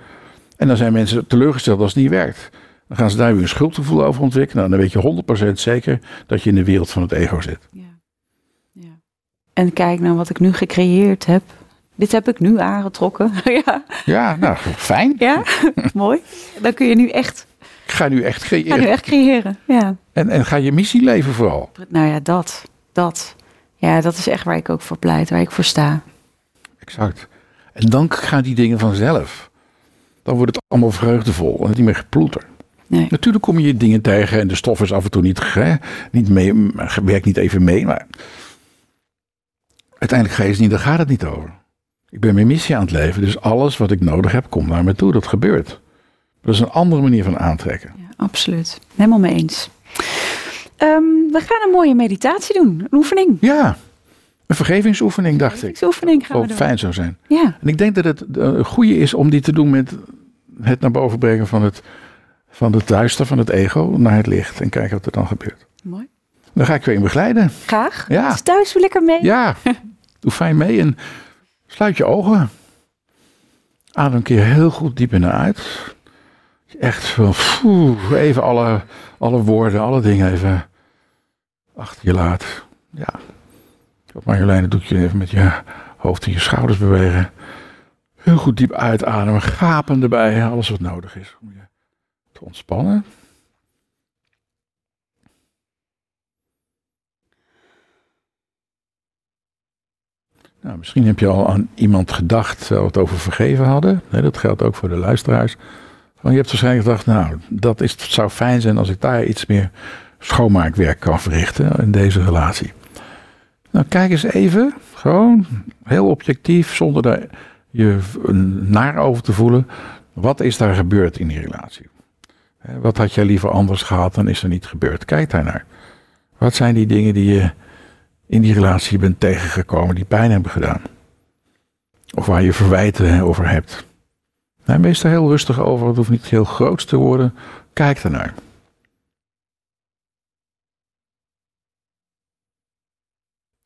[SPEAKER 2] En dan zijn mensen teleurgesteld als het niet werkt. Dan gaan ze daar weer een schuldgevoel over ontwikkelen. Nou, dan weet je 100% zeker dat je in de wereld van het ego zit.
[SPEAKER 1] Ja. En kijk naar wat ik nu gecreëerd heb. Dit heb ik nu aangetrokken. ja,
[SPEAKER 2] Ja, nou, fijn.
[SPEAKER 1] ja. mooi. Dan kun je nu echt,
[SPEAKER 2] Ik ga nu echt
[SPEAKER 1] ga nu
[SPEAKER 2] creëren.
[SPEAKER 1] echt creëren. Ja.
[SPEAKER 2] En, en ga je missie leven vooral.
[SPEAKER 1] Nou ja, dat. Dat. Ja, dat is echt waar ik ook voor pleit, waar ik voor sta.
[SPEAKER 2] Exact. En dan gaan die dingen vanzelf. Dan wordt het allemaal vreugdevol en niet meer geploeter.
[SPEAKER 1] Nee.
[SPEAKER 2] Natuurlijk kom je dingen tegen en de stof is af en toe niet, hè, niet mee, werkt niet even mee. Maar uiteindelijk je niet, daar gaat het niet over. Ik ben mijn missie aan het leven, dus alles wat ik nodig heb, komt naar me toe. Dat gebeurt. Dat is een andere manier van aantrekken.
[SPEAKER 1] Ja, absoluut. Helemaal mee eens. Ehm, we gaan een mooie meditatie doen. Een oefening.
[SPEAKER 2] Ja, een vergevingsoefening, dacht ik.
[SPEAKER 1] Een oefening gaan we doen.
[SPEAKER 2] fijn zou zijn.
[SPEAKER 1] Ja,
[SPEAKER 2] En ik denk dat het eh, een goede is om die te doen met het naar boven brengen van het, van het duister, van het ego, naar het licht. En kijken wat er dan gebeurt.
[SPEAKER 1] mooi.
[SPEAKER 2] Dan ga ik weer in begeleiden.
[SPEAKER 1] Graag.
[SPEAKER 2] Ja.
[SPEAKER 1] Dus thuis weer lekker mee.
[SPEAKER 2] Ja, doe fijn mee en sluit je ogen. Adem een keer heel goed diep in en uit. Echt pfoe, even alle, alle woorden, alle dingen even achter je laat. Ja. Marjolein doe je even met je hoofd en je schouders bewegen. Heel goed diep uitademen, gapen erbij, alles wat nodig is om je te ontspannen. Nou, misschien heb je al aan iemand gedacht, we het over vergeven hadden. Nee, dat geldt ook voor de luisteraars. Van, je hebt waarschijnlijk gedacht, nou, dat is, zou fijn zijn als ik daar iets meer schoonmaakwerk kan verrichten in deze relatie. Nou, kijk eens even, gewoon heel objectief, zonder daar je naar over te voelen. Wat is daar gebeurd in die relatie? Wat had jij liever anders gehad dan is er niet gebeurd? Kijk daar naar. Wat zijn die dingen die je in die relatie bent tegengekomen die pijn hebben gedaan? Of waar je verwijten over hebt? Nou, wees daar heel rustig over. Het hoeft niet heel groot te worden. Kijk ernaar.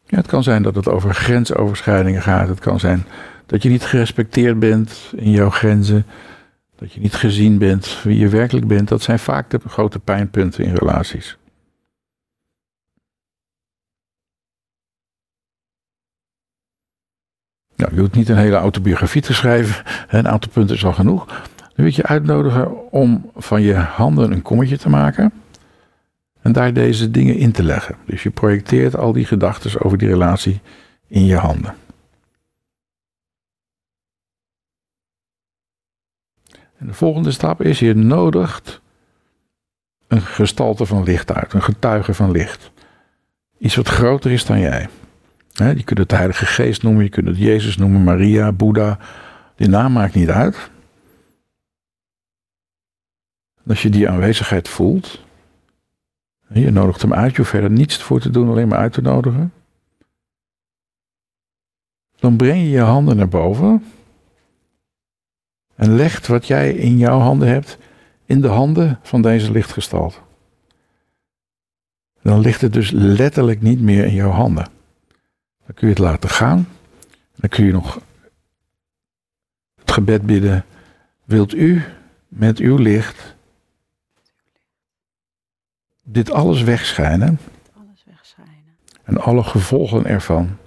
[SPEAKER 2] Ja, het kan zijn dat het over grensoverschrijdingen gaat. Het kan zijn dat je niet gerespecteerd bent in jouw grenzen. Dat je niet gezien bent wie je werkelijk bent. Dat zijn vaak de grote pijnpunten in relaties. Je hoeft niet een hele autobiografie te schrijven. Een aantal punten is al genoeg. Dan wil je uitnodigen om van je handen een kommetje te maken. En daar deze dingen in te leggen. Dus je projecteert al die gedachten over die relatie in je handen. En de volgende stap is, je nodigt een gestalte van licht uit. Een getuige van licht. Iets wat groter is dan jij. Je kunt het de Heilige Geest noemen, je kunt het Jezus noemen, Maria, Boeddha. Die naam maakt niet uit. Als je die aanwezigheid voelt, je nodigt hem uit, je hoeft verder niets voor te doen, alleen maar uit te nodigen. Dan breng je je handen naar boven en legt wat jij in jouw handen hebt in de handen van deze lichtgestalte. Dan ligt het dus letterlijk niet meer in jouw handen. Dan kun je het laten gaan. Dan kun je nog het gebed bidden. Wilt u met uw licht dit alles wegschijnen
[SPEAKER 1] Alles wegschijnen.
[SPEAKER 2] en alle gevolgen ervan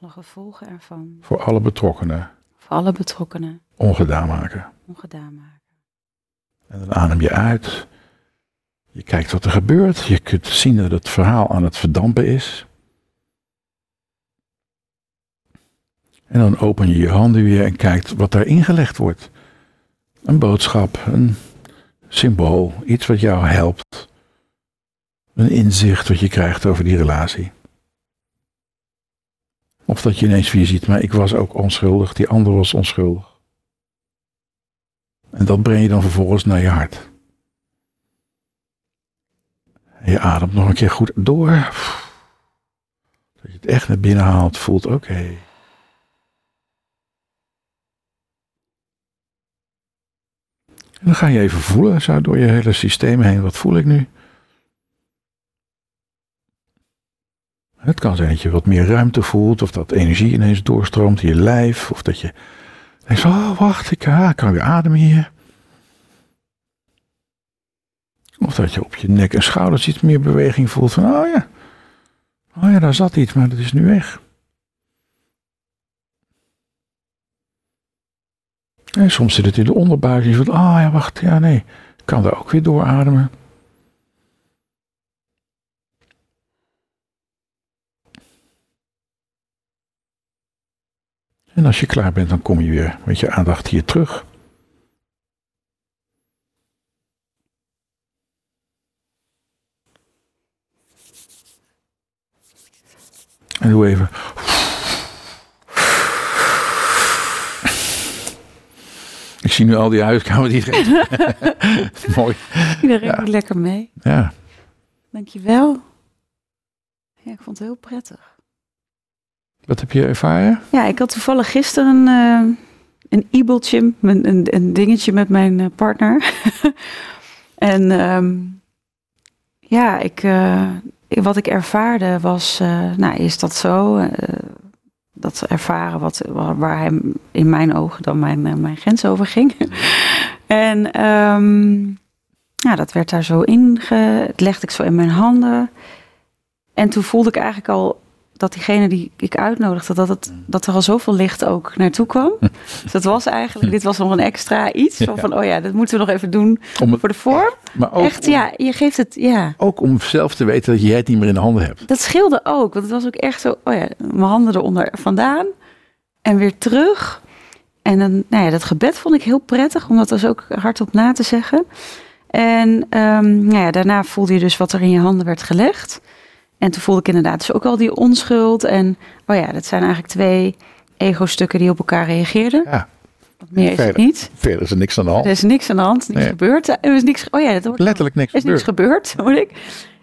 [SPEAKER 1] Alle gevolgen ervan.
[SPEAKER 2] voor alle betrokkenen
[SPEAKER 1] Voor alle betrokkenen
[SPEAKER 2] ongedaan maken?
[SPEAKER 1] ongedaan maken.
[SPEAKER 2] En dan adem je uit. Je kijkt wat er gebeurt. Je kunt zien dat het verhaal aan het verdampen is. En dan open je je handen weer en kijkt wat daar ingelegd wordt. Een boodschap, een symbool, iets wat jou helpt Een inzicht wat je krijgt over die relatie. Of dat je ineens weer ziet, maar ik was ook onschuldig, die ander was onschuldig. En dat breng je dan vervolgens naar je hart. En je ademt nog een keer goed door. Dat je het echt naar binnen haalt, voelt oké. En dan ga je even voelen, zo door je hele systeem heen. Wat voel ik nu? Het kan zijn dat je wat meer ruimte voelt, of dat energie ineens doorstroomt in je lijf, of dat je denkt, oh wacht, ik ah, kan weer ademen hier. Of dat je op je nek en schouders iets meer beweging voelt van, oh ja, oh ja, daar zat iets, maar dat is nu weg. En soms zit het in de onderbuik. Je voelt, ah ja, wacht, ja nee, ik kan daar ook weer doorademen. En als je klaar bent, dan kom je weer met je aandacht hier terug. En doe even. Ik zie nu al die huiskamer die Mooi.
[SPEAKER 1] Iedereen ja. doet lekker mee.
[SPEAKER 2] Ja.
[SPEAKER 1] Dankjewel. Ja, ik vond het heel prettig.
[SPEAKER 2] Wat heb je ervaren?
[SPEAKER 1] Ja, ik had toevallig gisteren een, uh, een e-boeltje, een, een, een, dingetje met mijn uh, partner. en um, ja, ik, uh, wat ik ervaarde was, nou is dat zo, dat ervaren wat, waar hij in mijn ogen dan mijn, mijn grens over ging. en um, ja, dat werd daar zo in, het legde ik zo in mijn handen. En toen voelde ik eigenlijk al dat diegene die ik uitnodigde, dat, het, mm. dat er al zoveel licht ook naartoe kwam. dus dat was eigenlijk, dit was nog een extra iets. Van, van oh ja, dat moeten we nog even doen om voor de vorm. Maar ook echt, ja, je geeft het, ja.
[SPEAKER 2] Ook om zelf te weten dat jij het niet meer in de handen hebt.
[SPEAKER 1] Dat scheelde ook, want het was ook echt zo, oh ja, mijn handen eronder vandaan en weer terug. En dan, nou ja, dat gebed vond ik heel prettig, om dat dus ook hardop na te zeggen. En um, nou ja, daarna voelde je dus wat er in je handen werd gelegd. En toen voelde ik inderdaad dus ook al die onschuld. En oh ja, dat zijn eigenlijk twee ego-stukken die op elkaar reageerden. Ja. Wat meer is het niet.
[SPEAKER 2] Verder is er niks aan de hand.
[SPEAKER 1] Er is niks aan de hand, niks gebeurd. Er is niks, oh ja, dat wordt
[SPEAKER 2] Letterlijk niks
[SPEAKER 1] er is niks gebeurd, hoor ik.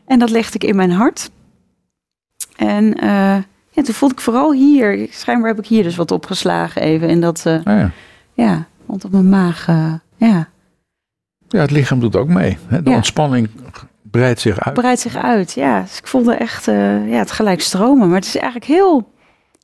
[SPEAKER 1] En dat legde ik in mijn hart. En uh, ja, toen voelde ik vooral hier, schijnbaar heb ik hier dus wat opgeslagen even. En dat, uh, oh ja. ja, rondom mijn maag, uh, ja.
[SPEAKER 2] Ja, het lichaam doet ook mee. Hè? De ontspanning breidt zich uit.
[SPEAKER 1] Breidt zich uit, ja. Dus ik voelde echt uh, ja, het gelijk stromen. Maar het is eigenlijk heel,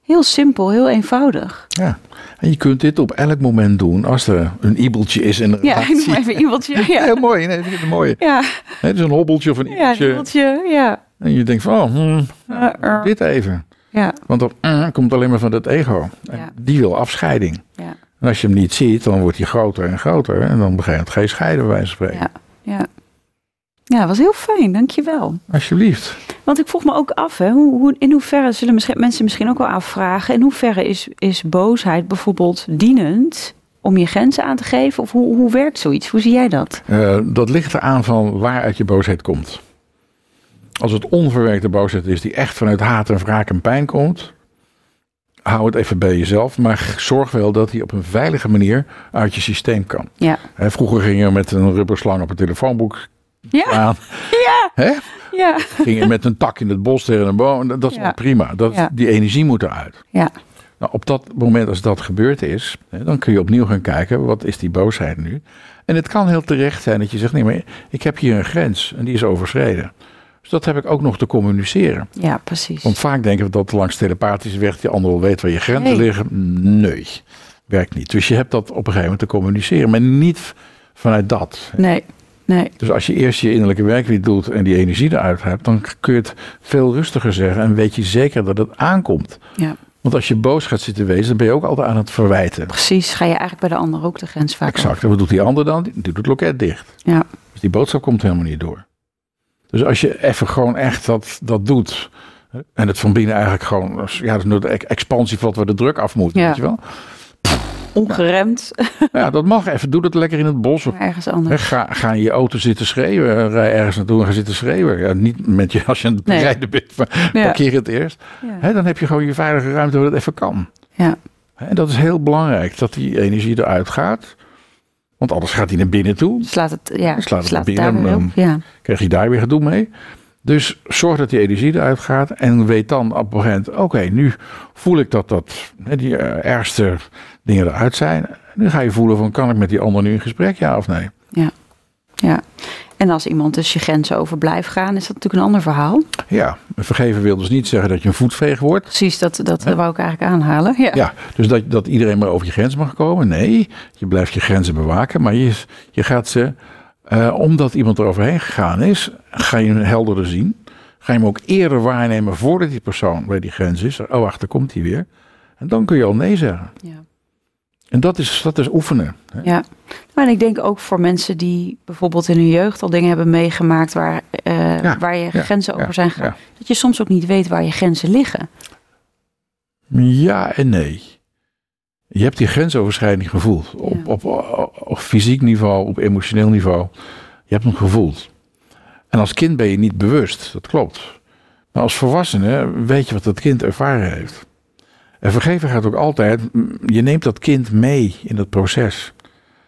[SPEAKER 1] heel simpel, heel eenvoudig.
[SPEAKER 2] Ja, en je kunt dit op elk moment doen als er een ibeltje is. En
[SPEAKER 1] ja, ik noem even ibeltje. Ja.
[SPEAKER 2] heel mooi, nee, dat is mooi. Ja. Het is een hobbeltje of een ibeltje.
[SPEAKER 1] Ja, ibeltje, ja.
[SPEAKER 2] En je denkt van, oh, hmm, uh, uh. dit even. Ja. Want dat uh, komt alleen maar van het ego. En ja. Die wil afscheiding. Ja. En als je hem niet ziet, dan wordt hij groter en groter. En dan begint het geen scheiden, bij wijze van spreken.
[SPEAKER 1] Ja, ja. Ja, was heel fijn, dankjewel.
[SPEAKER 2] Alsjeblieft.
[SPEAKER 1] Want ik vroeg me ook af, hè, hoe, hoe, in hoeverre zullen misschien, mensen misschien ook wel afvragen, in hoeverre is, is boosheid bijvoorbeeld dienend om je grenzen aan te geven? Of hoe, hoe werkt zoiets? Hoe zie jij dat?
[SPEAKER 2] Uh, dat ligt eraan van waaruit je boosheid komt. Als het onverwerkte boosheid is die echt vanuit haat en wraak en pijn komt, hou het even bij jezelf, maar zorg wel dat hij op een veilige manier uit je systeem kan. Ja. Vroeger ging je met een rubberslang op een telefoonboek
[SPEAKER 1] ja. Ja.
[SPEAKER 2] Hè?
[SPEAKER 1] Ja.
[SPEAKER 2] Ging je met een tak in het bos tegen een boom. Dat is prima. Dat, Die energie moet eruit.
[SPEAKER 1] Ja.
[SPEAKER 2] Nou, op dat moment als dat gebeurd is, hè, dan kun je opnieuw gaan kijken, wat is die boosheid nu? En het kan heel terecht zijn dat je zegt, nee, maar ik heb hier een grens en die is overschreden. Dus dat heb ik ook nog te communiceren.
[SPEAKER 1] Ja, precies.
[SPEAKER 2] Want vaak denken we dat langs telepathische weg die ander wel weet waar je grenzen liggen. Nee, werkt niet. Dus je hebt dat op een gegeven moment te communiceren, maar niet vanuit dat.
[SPEAKER 1] Nee. Nee.
[SPEAKER 2] Dus als je eerst je innerlijke werk doet en die energie eruit hebt, dan kun je het veel rustiger zeggen en weet je zeker dat het aankomt. Ja. Want als je boos gaat zitten wezen, dan ben je ook altijd aan het verwijten.
[SPEAKER 1] Precies, ga je eigenlijk bij de ander ook de grens vaak
[SPEAKER 2] Exact, en wat doet die ander dan? Die doet het loket dicht.
[SPEAKER 1] Ja.
[SPEAKER 2] Dus die boodschap komt helemaal niet door. Dus als je even gewoon echt dat, dat doet, en het van binnen eigenlijk gewoon, ja, dat is de expansie van wat we de druk af moeten, ja. weet je wel.
[SPEAKER 1] Ongeremd.
[SPEAKER 2] Ja, dat mag even. Doe dat lekker in het bos. Of,
[SPEAKER 1] ergens anders.
[SPEAKER 2] ga, ga in je auto zitten schreeuwen. Rij ergens naartoe en ga zitten schreeuwen. Ja, niet met je als je aan het
[SPEAKER 1] Nee.
[SPEAKER 2] rijden bent. Maar
[SPEAKER 1] Ja.
[SPEAKER 2] parkeer het eerst.
[SPEAKER 1] Ja.
[SPEAKER 2] Dan heb je gewoon je veilige ruimte waar het even kan.
[SPEAKER 1] Ja.
[SPEAKER 2] En dat is heel belangrijk. Dat die energie eruit gaat. Want anders gaat hij naar binnen toe.
[SPEAKER 1] Slaat het, ja,
[SPEAKER 2] Slaat het
[SPEAKER 1] slaat
[SPEAKER 2] naar
[SPEAKER 1] daar
[SPEAKER 2] binnen,
[SPEAKER 1] weer
[SPEAKER 2] dan-.
[SPEAKER 1] Ja.
[SPEAKER 2] krijg je daar weer gedoe mee. Dus zorg dat die energie eruit gaat. En weet dan op een gegeven moment, oké, nu voel ik dat, dat die eh, ergste dingen eruit zijn. Nu ga je voelen van, kan ik met die ander nu in gesprek, ja of nee?
[SPEAKER 1] ja. En als iemand dus je grenzen over blijft gaan, is dat natuurlijk een ander verhaal.
[SPEAKER 2] Ja, vergeven wil dus niet zeggen dat je een voetveeg wordt.
[SPEAKER 1] Precies, dat, dat
[SPEAKER 2] Ja.
[SPEAKER 1] wou ik eigenlijk aanhalen. Ja.
[SPEAKER 2] Ja, dus dat, dat iedereen maar over je grens mag komen. Nee, je blijft je grenzen bewaken, maar je, je gaat ze, eh, omdat iemand er overheen gegaan is, ga je hem helderder zien. Ga je hem ook eerder waarnemen voordat die persoon bij die grens is. Oh, wacht, daar komt hij weer. En dan kun je al nee zeggen.
[SPEAKER 1] Ja.
[SPEAKER 2] En dat is, dat is oefenen. hè.
[SPEAKER 1] Ja, maar ik denk ook voor mensen die bijvoorbeeld in hun jeugd al dingen hebben meegemaakt waar, eh,
[SPEAKER 2] Ja,
[SPEAKER 1] waar je
[SPEAKER 2] ja,
[SPEAKER 1] grenzen over zijn gegaan. Dat je soms ook niet weet waar je grenzen liggen.
[SPEAKER 2] Ja en nee. Je hebt die grensoverschrijding gevoeld. Op, op, fysiek niveau, op emotioneel niveau. Je hebt hem gevoeld. En als kind ben je niet bewust, dat klopt. Maar als volwassene weet je wat dat kind ervaren heeft. En vergeven gaat ook altijd, je neemt dat kind mee in dat proces.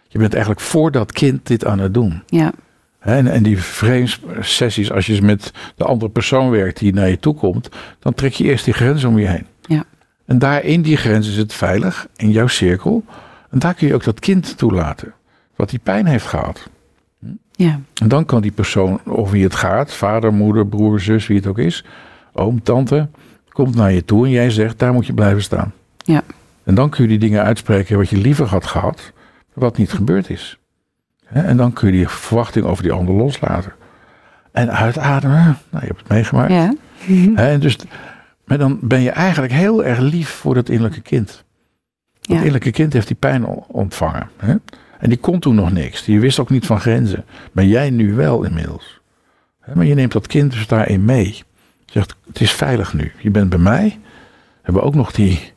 [SPEAKER 2] Je bent eigenlijk voor dat kind dit aan het doen.
[SPEAKER 1] Ja,
[SPEAKER 2] En, en die vreemdsessies, als je met de andere persoon werkt die naar je toe komt, dan trek je eerst die grens om je heen.
[SPEAKER 1] Ja.
[SPEAKER 2] En daar in die grens is het veilig, in jouw cirkel. En daar kun je ook dat kind toelaten, wat die pijn heeft gehad.
[SPEAKER 1] ja,
[SPEAKER 2] En dan kan die persoon, over wie het gaat, vader, moeder, broer, zus, wie het ook is, oom, tante, komt naar je toe en jij zegt, daar moet je blijven staan.
[SPEAKER 1] Ja.
[SPEAKER 2] En dan kun je die dingen uitspreken wat je liever had gehad, wat niet gebeurd is. En dan kun je die verwachting over die ander loslaten. En uitademen, nou, je hebt het meegemaakt.
[SPEAKER 1] ja.
[SPEAKER 2] En dus, maar dan ben je eigenlijk heel erg lief voor dat innerlijke kind. Dat
[SPEAKER 1] Ja.
[SPEAKER 2] innerlijke kind heeft die pijn ontvangen. Hè? En die kon toen nog niks. Die wist ook niet van grenzen. Maar jij nu wel inmiddels. Hè, Maar je neemt dat kind dus daarin mee. Zegt, het is veilig nu. Je bent bij mij. We hebben ook nog die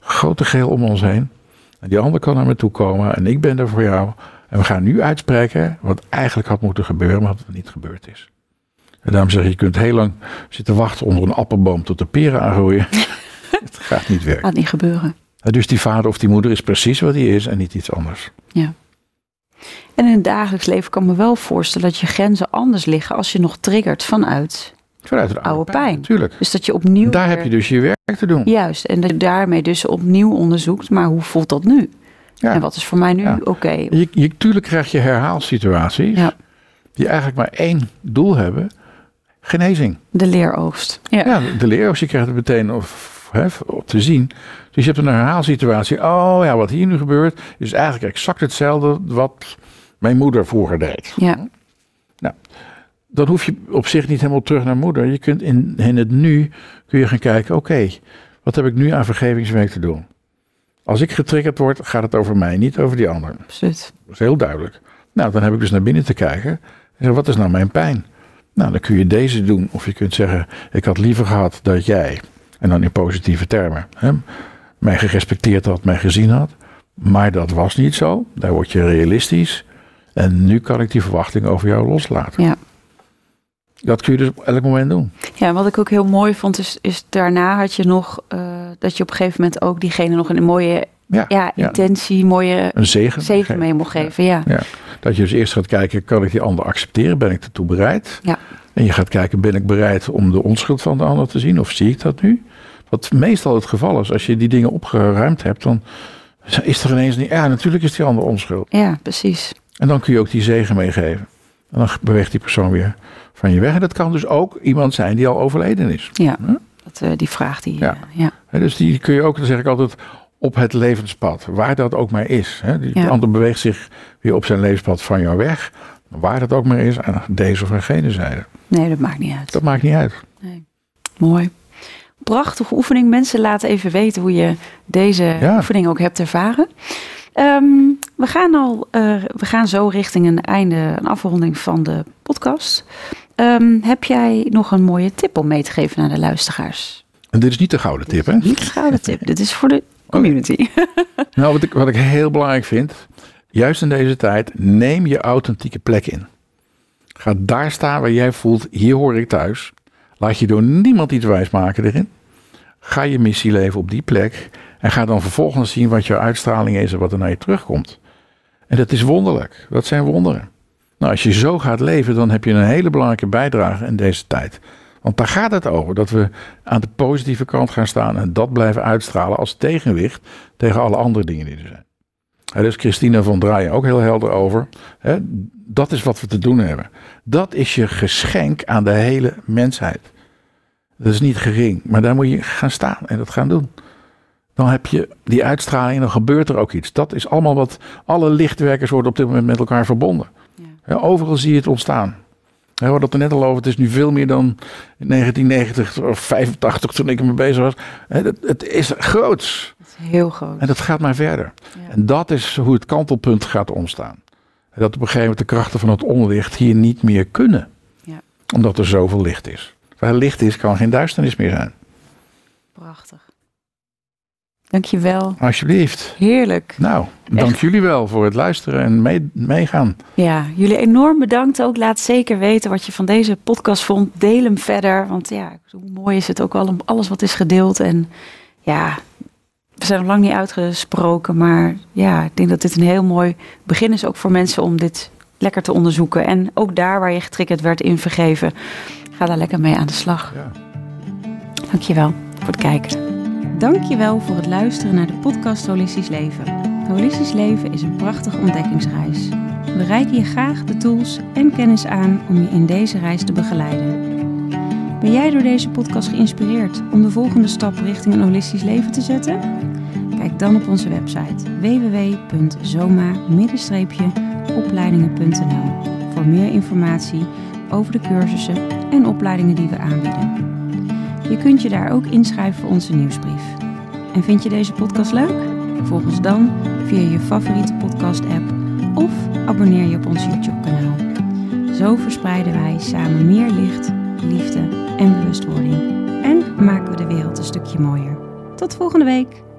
[SPEAKER 2] grote geel om ons heen. En die ander kan naar me toe komen. En ik ben er voor jou. En we gaan nu uitspreken wat eigenlijk had moeten gebeuren, maar wat niet gebeurd is. En daarom zeg ik, je kunt heel lang zitten wachten onder een appelboom tot de peren aangroeien. het gaat niet werken.
[SPEAKER 1] Gaat niet gebeuren.
[SPEAKER 2] Uh, Dus die vader of die moeder is precies wat hij is en niet iets anders.
[SPEAKER 1] En in het dagelijks leven kan ik me wel voorstellen dat je grenzen anders liggen als je nog triggert vanuit.
[SPEAKER 2] Vanuit de
[SPEAKER 1] Oude pijn.
[SPEAKER 2] Natuurlijk.
[SPEAKER 1] Dus dat je opnieuw.
[SPEAKER 2] Daar
[SPEAKER 1] weer-
[SPEAKER 2] heb je dus je werk te doen.
[SPEAKER 1] Juist, en dat je daarmee dus opnieuw onderzoekt, maar hoe voelt dat nu?
[SPEAKER 2] Ja.
[SPEAKER 1] En wat is voor mij nu
[SPEAKER 2] Ja.
[SPEAKER 1] oké?
[SPEAKER 2] Je, je, tuurlijk krijg je herhaalsituaties
[SPEAKER 1] Ja.
[SPEAKER 2] die eigenlijk maar één doel hebben. Genezing.
[SPEAKER 1] De leeroogst. Ja.
[SPEAKER 2] Ja, de leer, je krijgt het meteen of, hè, op te zien. Dus je hebt een herhaalsituatie. Oh ja, wat hier nu gebeurt is eigenlijk exact hetzelfde wat mijn moeder vroeger deed.
[SPEAKER 1] ja.
[SPEAKER 2] dan hoef je op zich niet helemaal terug naar moeder. Je kunt in, in het nu kun je gaan kijken, oké, wat heb ik nu aan vergevingswerk te doen? Als ik getriggerd word, gaat het over mij, niet over die ander.
[SPEAKER 1] absoluut.
[SPEAKER 2] Dat is heel duidelijk. Nou, dan heb ik dus naar binnen te kijken. En wat is nou mijn pijn? Nou, dan kun je deze doen. Of je kunt zeggen, ik had liever gehad dat jij, en dan in positieve termen, hè, mij gerespecteerd had, mij gezien had. Maar dat was niet zo. Daar word je realistisch. En nu kan ik die verwachting over jou loslaten.
[SPEAKER 1] Ja.
[SPEAKER 2] Dat kun je dus op elk moment doen.
[SPEAKER 1] Ja, wat ik ook heel mooi vond, is, is daarna had je nog eh, dat je op een gegeven moment ook diegene nog een mooie
[SPEAKER 2] Ja,
[SPEAKER 1] ja,
[SPEAKER 2] ja.
[SPEAKER 1] intentie, mooie
[SPEAKER 2] een zegen.
[SPEAKER 1] zegen mee mocht geven. Ja.
[SPEAKER 2] Dat je dus eerst gaat kijken, kan ik die ander accepteren? Ben ik ertoe bereid?
[SPEAKER 1] Ja.
[SPEAKER 2] En je gaat kijken, ben ik bereid om de onschuld van de ander te zien? Of zie ik dat nu? Wat meestal het geval is, als je die dingen opgeruimd hebt, dan is er ineens niet, ja, natuurlijk is die ander onschuld.
[SPEAKER 1] ja, precies.
[SPEAKER 2] En dan kun je ook die zegen meegeven. En dan beweegt die persoon weer van je weg. En dat kan dus ook iemand zijn die al overleden is.
[SPEAKER 1] Ja, dat, eh, die vraag die.
[SPEAKER 2] Ja.
[SPEAKER 1] eh, ja.
[SPEAKER 2] Dus die kun je ook, dan zeg ik altijd, op het levenspad. Waar dat ook maar is. Hè. Die
[SPEAKER 1] Ja.
[SPEAKER 2] ander beweegt zich weer op zijn levenspad van jou weg. Waar dat ook maar is, aan deze of aan gene zijde.
[SPEAKER 1] Nee, dat maakt niet uit.
[SPEAKER 2] Dat maakt niet uit.
[SPEAKER 1] Mooi. Prachtige oefening. Mensen laten even weten hoe je deze
[SPEAKER 2] Ja.
[SPEAKER 1] oefening ook hebt ervaren. Ehm, we, gaan al, eh, we gaan zo richting een einde, een afronding van de podcast. Ehm, heb jij nog een mooie tip om mee te geven aan de luisteraars?
[SPEAKER 2] En dit is niet de gouden tip, hè?
[SPEAKER 1] Niet de gouden tip. Dit is voor de community.
[SPEAKER 2] Nou, wat ik, wat ik heel belangrijk vind, juist in deze tijd, neem je authentieke plek in. Ga daar staan waar jij voelt, hier hoor ik thuis. Laat je door niemand iets wijs maken erin. Ga je missie leven op die plek. En ga dan vervolgens zien wat jouw uitstraling is en wat er naar je terugkomt. En dat is wonderlijk. Dat zijn wonderen. Nou, als je zo gaat leven, dan heb je een hele belangrijke bijdrage in deze tijd. Want daar gaat het over, dat we aan de positieve kant gaan staan en dat blijven uitstralen als tegenwicht tegen alle andere dingen die er zijn. Daar is Christina van Draaien ook heel helder over. dat is wat we te doen hebben. Dat is je geschenk aan de hele mensheid. Dat is niet gering, maar daar moet je gaan staan en dat gaan doen. Dan heb je die uitstraling en dan gebeurt er ook iets. Dat is allemaal wat alle lichtwerkers worden op dit moment met elkaar verbonden. Ja. overal zie je het ontstaan. We hadden het er net al over. Het is nu veel meer dan in 1990 of 85 toen ik ermee bezig was. Het, het is groots.
[SPEAKER 1] Het is heel groot.
[SPEAKER 2] En dat gaat maar verder. En dat is hoe het kantelpunt gaat ontstaan. Dat op een gegeven moment de krachten van het onlicht hier niet meer kunnen. Ja. Omdat er zoveel licht is. Waar licht is, kan geen duisternis meer zijn.
[SPEAKER 1] Prachtig. Dankjewel.
[SPEAKER 2] Alsjeblieft.
[SPEAKER 1] Heerlijk.
[SPEAKER 2] Nou, dank jullie wel voor het luisteren en mee, meegaan.
[SPEAKER 1] Ja, jullie enorm bedankt ook. Laat zeker weten wat je van deze podcast vond. Deel hem verder. Want ja, hoe mooi is het ook al om alles wat is gedeeld. En ja, we zijn nog lang niet uitgesproken. Maar ja, ik denk dat dit een heel mooi begin is ook voor mensen om dit lekker te onderzoeken. En ook daar waar je getriggerd werd in vergeven. Ga daar lekker mee aan de slag. Ja. Dankjewel voor het kijken. Dankjewel voor het luisteren naar de podcast Holistisch Leven. Holistisch Leven is een prachtige ontdekkingsreis. We reiken je graag de tools en kennis aan om je in deze reis te begeleiden. Ben jij door deze podcast geïnspireerd om de volgende stap richting een holistisch leven te zetten? Kijk dan op onze website www.zoma-opleidingen.nl voor meer informatie over de cursussen en opleidingen die we aanbieden. Je kunt je daar ook inschrijven voor onze nieuwsbrief. En vind je deze podcast leuk? Volg ons dan via je favoriete podcast-app of abonneer je op ons YouTube-kanaal. Zo verspreiden wij samen meer licht, liefde en bewustwording. En maken we de wereld een stukje mooier. Tot volgende week!